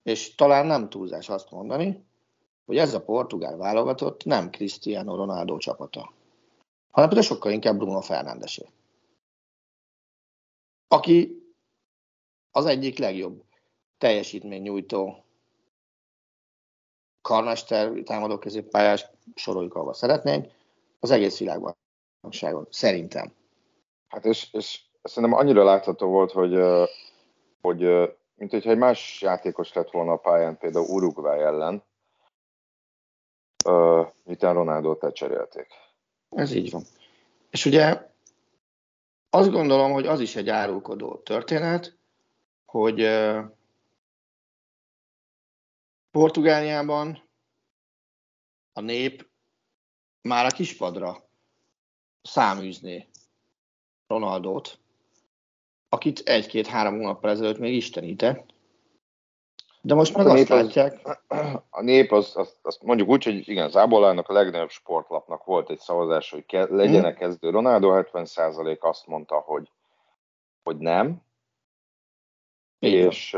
és talán nem túlzás azt mondani, hogy ez a portugál válogatott nem Cristiano Ronaldo csapata, hanem például sokkal inkább Bruno Fernándesé. Aki az egyik legjobb teljesítmény nyújtó karmester, támadó középpályás, soroljuk, ahova szeretnénk, az egész világban szerintem. Hát és, és szerintem annyira látható volt, hogy, hogy mint hogyha egy más játékos lett volna a pályán, például Uruguay ellen, miután Ronaldo-t lecserélték. Ez így van. És ugye azt gondolom, hogy az is egy árulkodó történet, hogy Portugáliában a nép már a kispadra száműzné Ronaldót, akit egy-két-három hónappal ezelőtt még istenített. De most meg a azt látják. A nép az, az, az, mondjuk úgy, hogy igen, az Ábolának a legnagyobb sportlapnak volt egy szavazás, hogy ke, legyenek hmm. kezdő Ronaldo, 70% azt mondta, hogy, hogy nem. Igen. És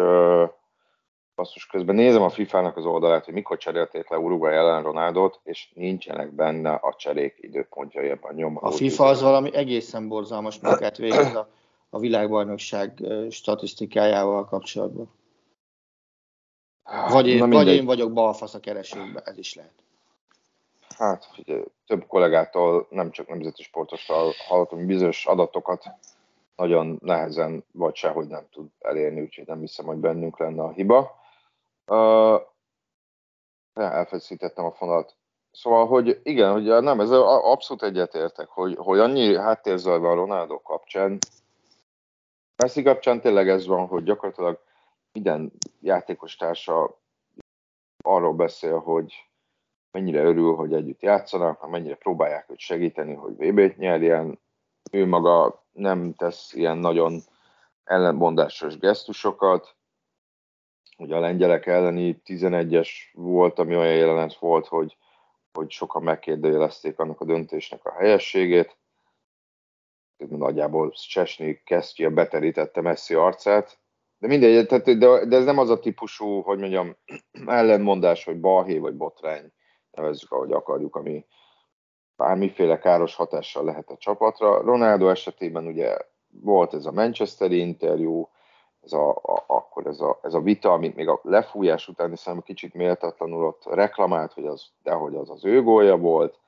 basszus közben nézem a FIFA-nak az oldalát, hogy mikor cserélték le Uruguay ellen Ronaldot, és nincsenek benne a cserék időpontjai ebben a nyomban. A FIFA az valami egészen borzalmas munkát végez a, a világbajnokság statisztikájával kapcsolatban. Vagy én, vagy én vagyok balfasz a keresőkben, ez is lehet. Hát figyelj, több kollégától, nem csak nemzeti sportostól hallottam bizonyos adatokat, nagyon nehezen, vagy sehogy nem tud elérni, úgyhogy nem hiszem, hogy bennünk lenne a hiba. Uh, elfeszítettem a fonalat. Szóval, hogy igen, hogy nem, ez abszolút egyetértek, hogy, hogy annyi háttérzaj van Ronaldo kapcsán, Messi kapcsán tényleg ez van, hogy gyakorlatilag minden játékos társa arról beszél, hogy mennyire örül, hogy együtt játszanak, mennyire próbálják őt segíteni, hogy VB-t nyerjen. Ő maga nem tesz ilyen nagyon ellenmondásos gesztusokat. Ugye a lengyelek elleni 11-es volt, ami olyan jelenet volt, hogy, hogy sokan megkérdőjelezték annak a döntésnek a helyességét. Nagyjából Csesnyi kesztyűje beterítette Messi arcát, de mindegy, tehát, de, de ez nem az a típusú, hogy mondjam, ellenmondás, vagy balhé, vagy botrány, nevezzük, ahogy akarjuk, ami bármiféle káros hatással lehet a csapatra. Ronaldo esetében ugye volt ez a Manchesteri interjú, ez a, a, akkor ez a, ez a vita, amit még a lefújás után hiszem kicsit méltatlanul ott reklamált, hogy az, de hogy az az ő gólja volt,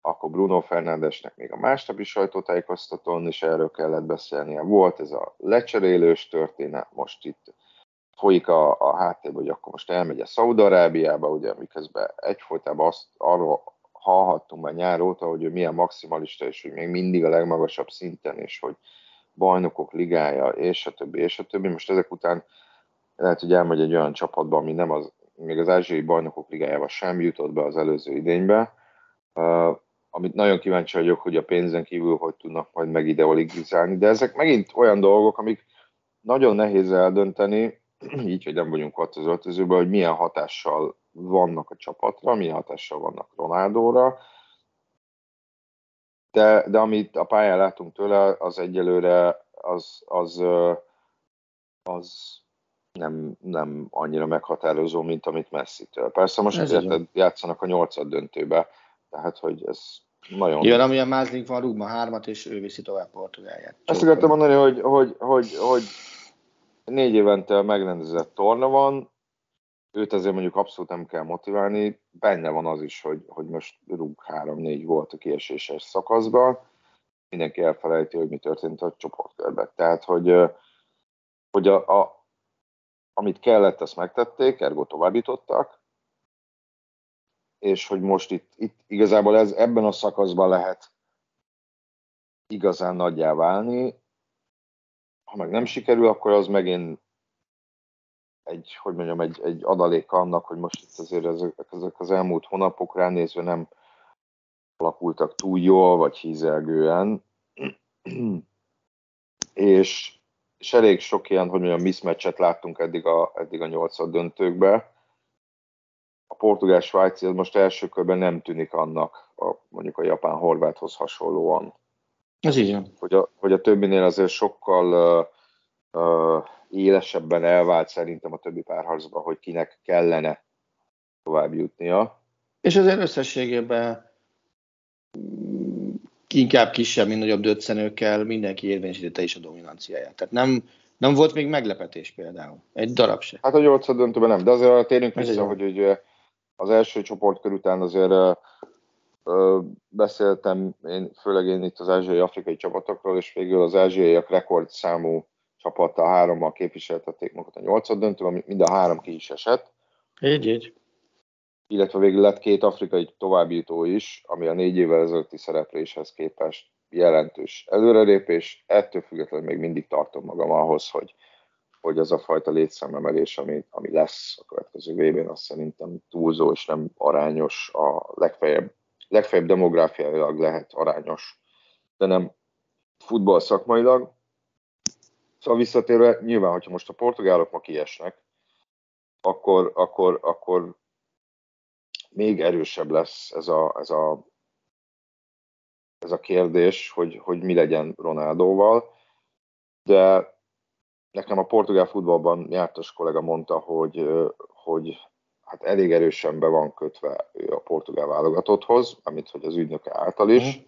akkor Bruno Fernándesnek még a másnapi sajtótájékoztatón is erről kellett beszélnie. Volt ez a lecserélős történet, most itt folyik a, a háttérben, hogy akkor most elmegy a Szaudarábiába, ugye miközben egyfolytában azt arról hallhattunk már nyár óta, hogy ő milyen maximalista, és hogy még mindig a legmagasabb szinten, és hogy bajnokok ligája, és a többi, és a többi. Most ezek után lehet, hogy elmegy egy olyan csapatba, ami nem az, még az ázsiai bajnokok ligájába sem jutott be az előző idénybe, uh, amit nagyon kíváncsi vagyok, hogy a pénzen kívül hogy tudnak majd megideologizálni, de ezek megint olyan dolgok, amik nagyon nehéz eldönteni, így, hogy nem vagyunk ott az öltözőben, hogy milyen hatással vannak a csapatra, milyen hatással vannak Ronaldóra, de, de amit a pályán látunk tőle, az egyelőre az, az, az nem, nem annyira meghatározó, mint amit Messi-től. Persze most érted, játszanak a nyolcad döntőbe, tehát hogy ez nagyon... Jön, amilyen Mázlik van, rúg ma hármat, és ő viszi tovább Portugáliát. Ezt akartam mondani, hogy, hogy, hogy, hogy négy évente megrendezett torna van, őt azért mondjuk abszolút nem kell motiválni, benne van az is, hogy, hogy most rúg három-négy volt a kieséses szakaszban, mindenki elfelejti, hogy mi történt a csoportkörben. Tehát, hogy, hogy a, a, amit kellett, azt megtették, ergo továbbítottak, és hogy most itt, itt igazából ez ebben a szakaszban lehet igazán nagyjá válni. Ha meg nem sikerül, akkor az megint egy, hogy mondjam, egy, egy adalék annak, hogy most itt azért ezek, ezek az elmúlt hónapok ránézve nem alakultak túl jól, vagy hízelgően. és, és elég sok ilyen, hogy mondjam, mismatchet láttunk eddig a, eddig a nyolcad döntőkbe. A portugál-svájci az most első körben nem tűnik annak, a, mondjuk a japán-horváthoz hasonlóan. Ez így Hogy a, hogy a többinél azért sokkal uh, uh, élesebben elvált szerintem a többi párharcban, hogy kinek kellene tovább jutnia. És azért összességében inkább kisebb, mint nagyobb döccenőkkel mindenki érvényesítette is a dominanciáját. Tehát nem, nem volt még meglepetés például. Egy darab se. Hát a nyolcad döntőben nem, de azért térjünk vissza, hogy ugye az első csoportkör után azért ö, beszéltem, én, főleg én itt az ázsiai-afrikai csapatokról, és végül az ázsiaiak rekordszámú csapattal hárommal képviseltették magukat a nyolcad döntőben, mind a három ki is esett. Így, így. Illetve végül lett két afrikai továbbjutó is, ami a négy évvel ezelőtti szerepléshez képest jelentős előrelépés. Ettől függetlenül még mindig tartom magam ahhoz, hogy, hogy az a fajta létszámemelés, ami, ami lesz a következő vb n azt szerintem túlzó és nem arányos. A legfeljebb, legfeljebb demográfiailag lehet arányos, de nem futball szakmailag. Szóval visszatérve, nyilván, hogyha most a portugálok ma kiesnek, akkor, akkor, akkor még erősebb lesz ez a, ez a, ez a kérdés, hogy, hogy mi legyen Ronaldóval. De nekem a portugál futballban jártas kollega mondta, hogy, hogy hát elég erősen be van kötve ő a portugál válogatotthoz, amit hogy az ügynöke által is.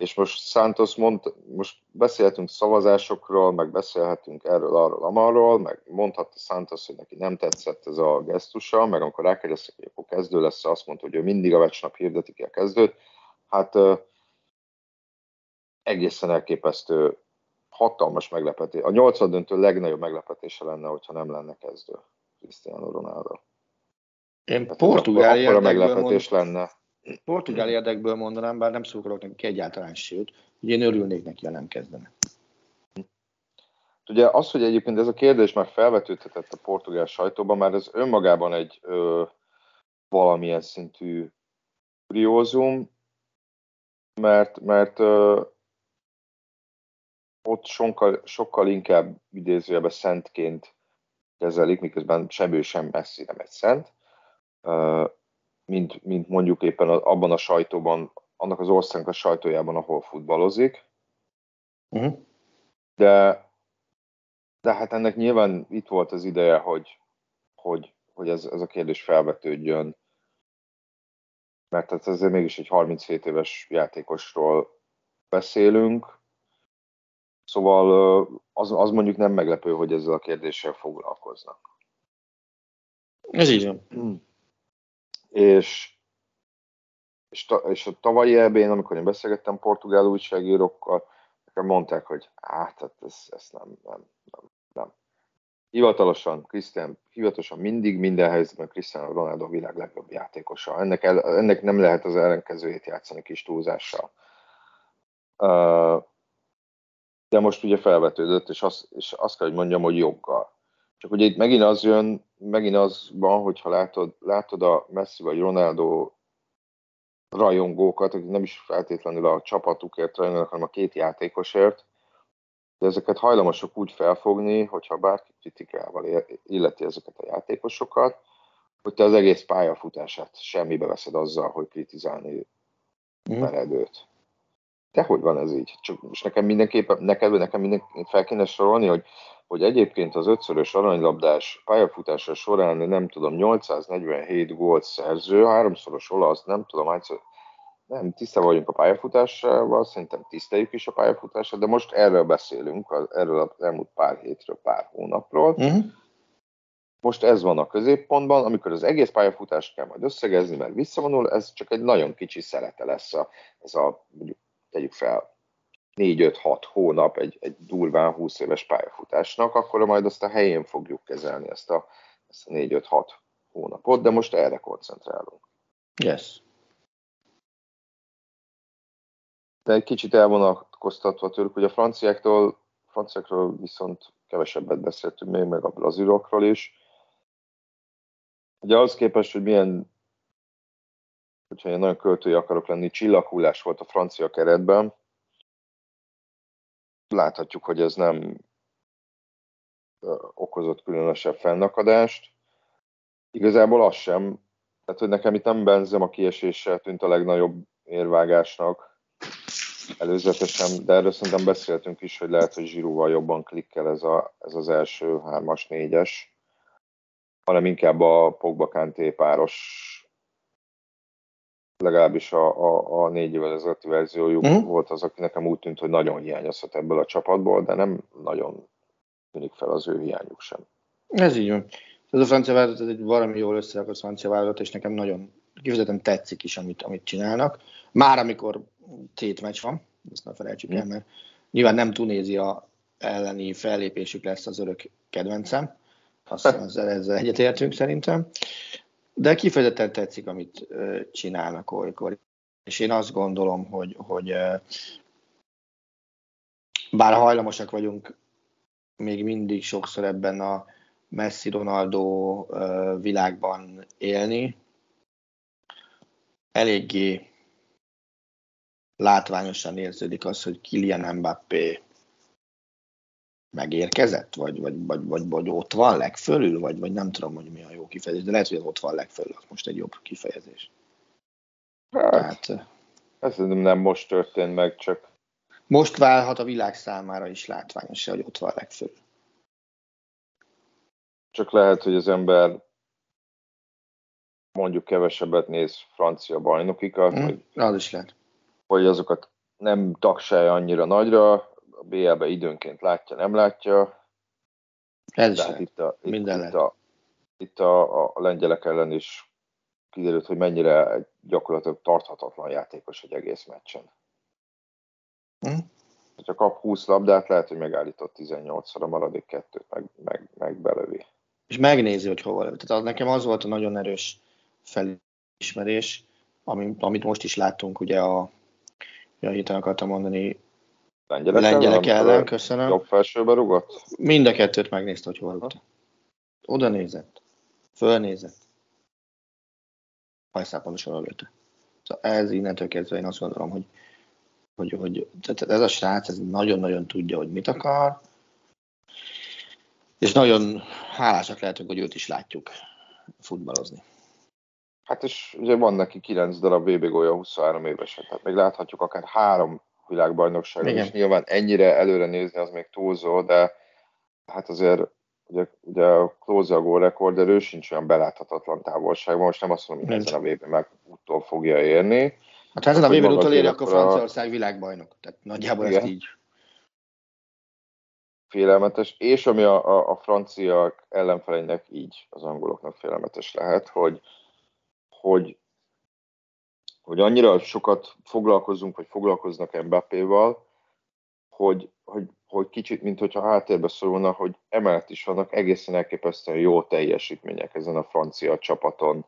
És most Santos mondta, most beszélhetünk szavazásokról, meg beszélhetünk erről, arról, amarról, meg mondhatta Santos, hogy neki nem tetszett ez a gesztusa, meg amikor rákérdeztek, hogy akkor kezdő lesz, azt mondta, hogy ő mindig a vecsnap hirdeti ki a kezdőt. Hát egészen elképesztő, hatalmas meglepetés. A nyolcad döntő legnagyobb meglepetése lenne, hogyha nem lenne kezdő Cristiano Ronaldo. Én hát portugál érdekből, meglepetés mond... lenne. Portugál érdekből mondanám, bár nem szurkolok neki egyáltalán sőt, hogy én örülnék neki, ha nem kezdene. Ugye az, hogy egyébként ez a kérdés már felvetődhetett a portugál sajtóban, már ez önmagában egy ö, valamilyen szintű kuriózum, mert, mert ö, ott sokkal, sokkal inkább idézőjelben szentként kezelik, miközben semmő sem messzi nem egy szent, mint, mint mondjuk éppen abban a sajtóban, annak az országnak a sajtójában, ahol futballozik. Uh-huh. De, de hát ennek nyilván itt volt az ideje, hogy, hogy, hogy ez, ez a kérdés felvetődjön, mert hát ezért mégis egy 37 éves játékosról beszélünk, Szóval az, az mondjuk nem meglepő, hogy ezzel a kérdéssel foglalkoznak. Ez így van. Hmm. És, és, ta, és a tavalyi ebén, amikor én beszélgettem portugál újságírókkal, nekem mondták, hogy hát, hát ez, ez nem, nem, nem, nem. Hivatalosan, Krisztián, hivatalosan mindig, minden helyzetben Cristiano Ronaldo a világ legjobb játékosa. Ennek, el, ennek nem lehet az ellenkezőjét játszani kis túlzással. Uh, de most ugye felvetődött, és azt, és azt kell, hogy mondjam, hogy joggal. Csak ugye itt megint az jön, megint az van, hogyha látod, látod a Messi vagy Ronaldo rajongókat, akik nem is feltétlenül a csapatukért rajongolnak, hanem a két játékosért, de ezeket hajlamosak úgy felfogni, hogyha bárki kritikával illeti ezeket a játékosokat, hogy te az egész pályafutását semmibe veszed azzal, hogy kritizálni mm. veled őt. De hogy van ez így? Csak most nekem mindenképpen, neked, nekem mindenképpen fel kéne sorolni, hogy, hogy egyébként az ötszörös aranylabdás pályafutása során nem tudom, 847 gólt szerző, háromszoros olasz, nem tudom, hányszor, nem, tiszta vagyunk a pályafutásával, szerintem tiszteljük is a pályafutását, de most erről beszélünk, erről az elmúlt pár hétről, pár hónapról. Uh-huh. Most ez van a középpontban, amikor az egész pályafutást kell majd összegezni, mert visszavonul, ez csak egy nagyon kicsi szelete lesz a, ez a mondjuk tegyük fel 4-5-6 hónap egy, egy durván 20 éves pályafutásnak, akkor majd azt a helyén fogjuk kezelni, ezt a, ezt a 4-5-6 hónapot, de most erre koncentrálunk. Yes. De egy kicsit elvonatkoztatva tőlük, hogy a franciáktól, franciákról viszont kevesebbet beszéltünk még, meg a brazilokról is. Ugye ahhoz képest, hogy milyen hogyha én nagyon költői akarok lenni, csillaghullás volt a francia keretben. Láthatjuk, hogy ez nem okozott különösebb fennakadást. Igazából az sem, tehát hogy nekem itt nem benzem a kieséssel tűnt a legnagyobb érvágásnak előzetesen, de erről szerintem beszéltünk is, hogy lehet, hogy Zsirúval jobban klikkel ez, a, ez az első hármas, négyes, hanem inkább a Pogba Kanté páros legalábbis a, a, a négy évvel ezelőtti verziójuk mm. volt az, aki nekem úgy tűnt, hogy nagyon hiányozhat ebből a csapatból, de nem nagyon tűnik fel az ő hiányuk sem. Ez így van. Ez a francia vállalat, ez egy valami jól összerakott francia vállalat, és nekem nagyon kifejezetten tetszik is, amit, amit csinálnak. Már amikor tét meccs van, ezt ne felejtsük mm. el, mert nyilván nem Tunézia elleni fellépésük lesz az örök kedvencem, azt, ezzel, ezzel egyetértünk szerintem de kifejezetten tetszik, amit csinálnak olykor. És én azt gondolom, hogy, hogy bár hajlamosak vagyunk még mindig sokszor ebben a Messi-Ronaldo világban élni, eléggé látványosan érződik az, hogy Kylian Mbappé megérkezett, vagy, vagy, vagy, vagy, vagy ott van legfölül, vagy, vagy nem tudom, hogy mi a jó kifejezés, de lehet, hogy ott van legfölül, az most egy jobb kifejezés. Hát, Tehát, ez nem most történt meg, csak... Most válhat a világ számára is látványos, hogy ott van legfölül. Csak lehet, hogy az ember mondjuk kevesebbet néz francia bajnokikat, hmm, vagy, az is lehet. Vagy azokat nem tagsálja annyira nagyra, a BL-be időnként látja, nem látja. Ez is. Itt a, itt, Minden itt, a, itt a, a lengyelek ellen is kiderült, hogy mennyire gyakorlatilag tarthatatlan játékos egy egész meccsen. Hmm. Ha kap 20 labdát, lehet, hogy megállított 18-szor a maradék kettőt, meg, meg, meg belövi. És megnézi, hogy hova lő. Tehát az, nekem az volt a nagyon erős felismerés, amit, amit most is láttunk, ugye a, ja, héten akartam mondani, lengyelek, lengyelek ellen, ellen, köszönöm. Jobb felsőbe rugott? Mind a kettőt megnézte, hogy hol rúgta. Oda nézett, fölnézett, hajszál pontosan lőtte. Szóval ez innentől kezdve én azt gondolom, hogy, hogy, hogy tehát ez a srác ez nagyon-nagyon tudja, hogy mit akar, és nagyon hálásak lehetünk, hogy őt is látjuk futballozni. Hát és ugye van neki 9 darab VB gólya 23 évesen, tehát még láthatjuk akár három világbajnokságon, és nyilván ennyire előre nézni az még túlzó, de hát azért ugye, ugye a close a gól rekord, de ő sincs olyan beláthatatlan távolságban, most nem azt mondom, hogy ezen a VB meg úttól fogja érni. Hát ha ezen a VB úttól éri, akkor Franciaország világbajnok, tehát nagyjából Igen. ezt így. Félelmetes, és ami a, a, a franciák ellenfeleinek így az angoloknak félelmetes lehet, hogy hogy, hogy annyira sokat foglalkozunk, vagy foglalkoznak Mbappéval, hogy, hogy, hogy kicsit, mint hogyha háttérbe szorulna, hogy emellett is vannak egészen elképesztően jó teljesítmények ezen a francia csapaton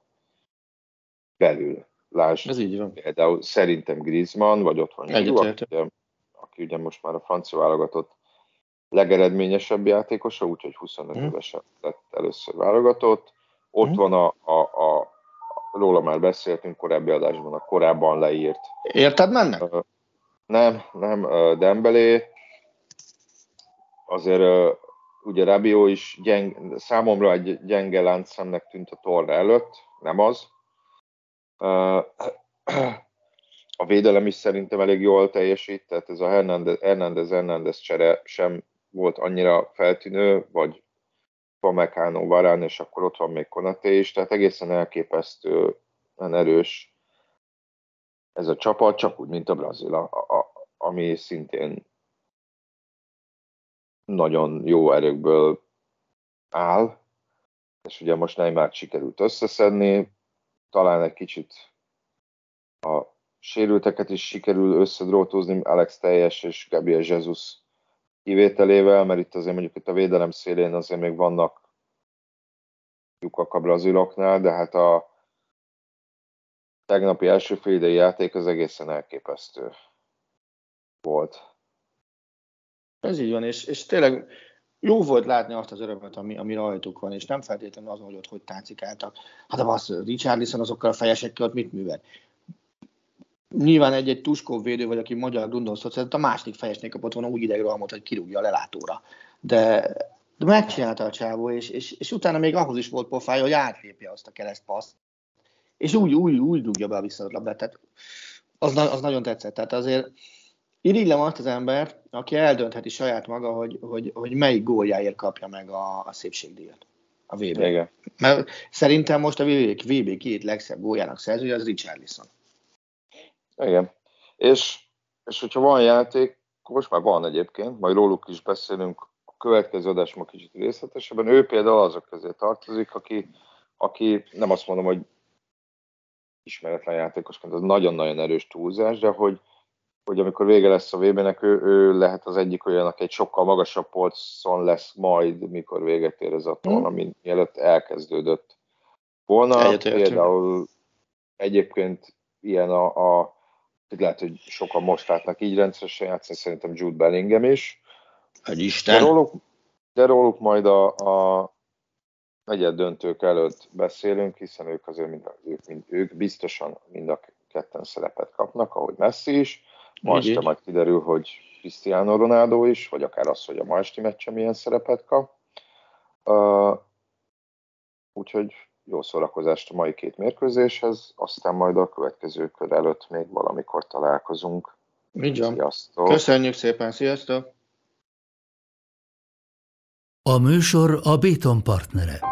belül. Lásd, Ez így van. Például szerintem Griezmann, vagy ott van Giroud, aki, ugye, aki ugye most már a francia válogatott legeredményesebb játékosa, úgyhogy 25 hmm. évesen lett először válogatott. Ott hmm. van a, a, a, róla már beszéltünk korábbi adásban, a korábban leírt. Érted mennek? Nem, nem, Dembélé, azért ugye Rabió is gyeng, számomra egy gyenge láncszemnek tűnt a torna előtt, nem az. A védelem is szerintem elég jól teljesít, tehát ez a Hernández, Hernández, Hernández csere sem volt annyira feltűnő, vagy Pamecano Varán, és akkor ott van még Konaté is, tehát egészen elképesztően erős ez a csapat, csak úgy, mint a Brazil, a, a, ami szintén nagyon jó erőkből áll, és ugye most Neymar sikerült összeszedni, talán egy kicsit a sérülteket is sikerül összedrótozni, Alex Teljes és Gabriel Jesus kivételével, mert itt azért mondjuk itt a védelem szélén azért még vannak lyukak a braziloknál, de hát a tegnapi első félidei játék az egészen elképesztő volt. Ez így van, és, és tényleg jó volt látni azt az örömöt, ami, ami rajtuk van, és nem feltétlenül azon, hogy ott hogy táncikáltak. Hát a az Richardson azokkal a fejesekkel ott mit művel? Nyilván egy-egy Tuskov védő, vagy aki magyar Grundolsz, a második fejesnél kapott volna úgy idegrohamot, hogy kirúgja a lelátóra. De, de megcsinálta a csávó, és, és, és, utána még ahhoz is volt pofája, hogy átlépje azt a keresztpaszt, és úgy, úgy, úgy dugja be a visszatlabdát. Tehát az, az nagyon tetszett. Tehát azért irigylem azt az embert, aki eldöntheti saját maga, hogy, hogy, hogy melyik góljáért kapja meg a, a szépségdíjat. A VB. Igen. Mert szerintem most a VB, VB két legszebb góljának szerzője az Richarlison. Igen. És, és hogyha van játék, most már van egyébként, majd róluk is beszélünk a következő adásban kicsit részletesebben. Ő például azok közé tartozik, aki, aki nem azt mondom, hogy ismeretlen játékosként, az nagyon-nagyon erős túlzás, de hogy, hogy amikor vége lesz a vb nek ő, ő lehet az egyik olyan, aki egy sokkal magasabb polcon lesz majd, mikor véget ér ez a torna, mm. mint mielőtt elkezdődött volna. Egyetértünk. Például egyébként ilyen a, a lehet, hogy sokan most látnak így rendszeresen játszani, szerintem Jude Bellingham is. Egy Isten. De róluk, de róluk majd a, a negyed döntők előtt beszélünk, hiszen ők azért mind, ők, mind, ők biztosan mind a ketten szerepet kapnak, ahogy Messi is. Most majd kiderül, hogy Cristiano Ronaldo is, vagy akár az, hogy a ma esti meccse milyen szerepet kap. Uh, úgyhogy jó szórakozást a mai két mérkőzéshez, aztán majd a következő kör előtt még valamikor találkozunk. Így Sziasztok! Köszönjük szépen, sziasztok! A műsor a Béton partnere.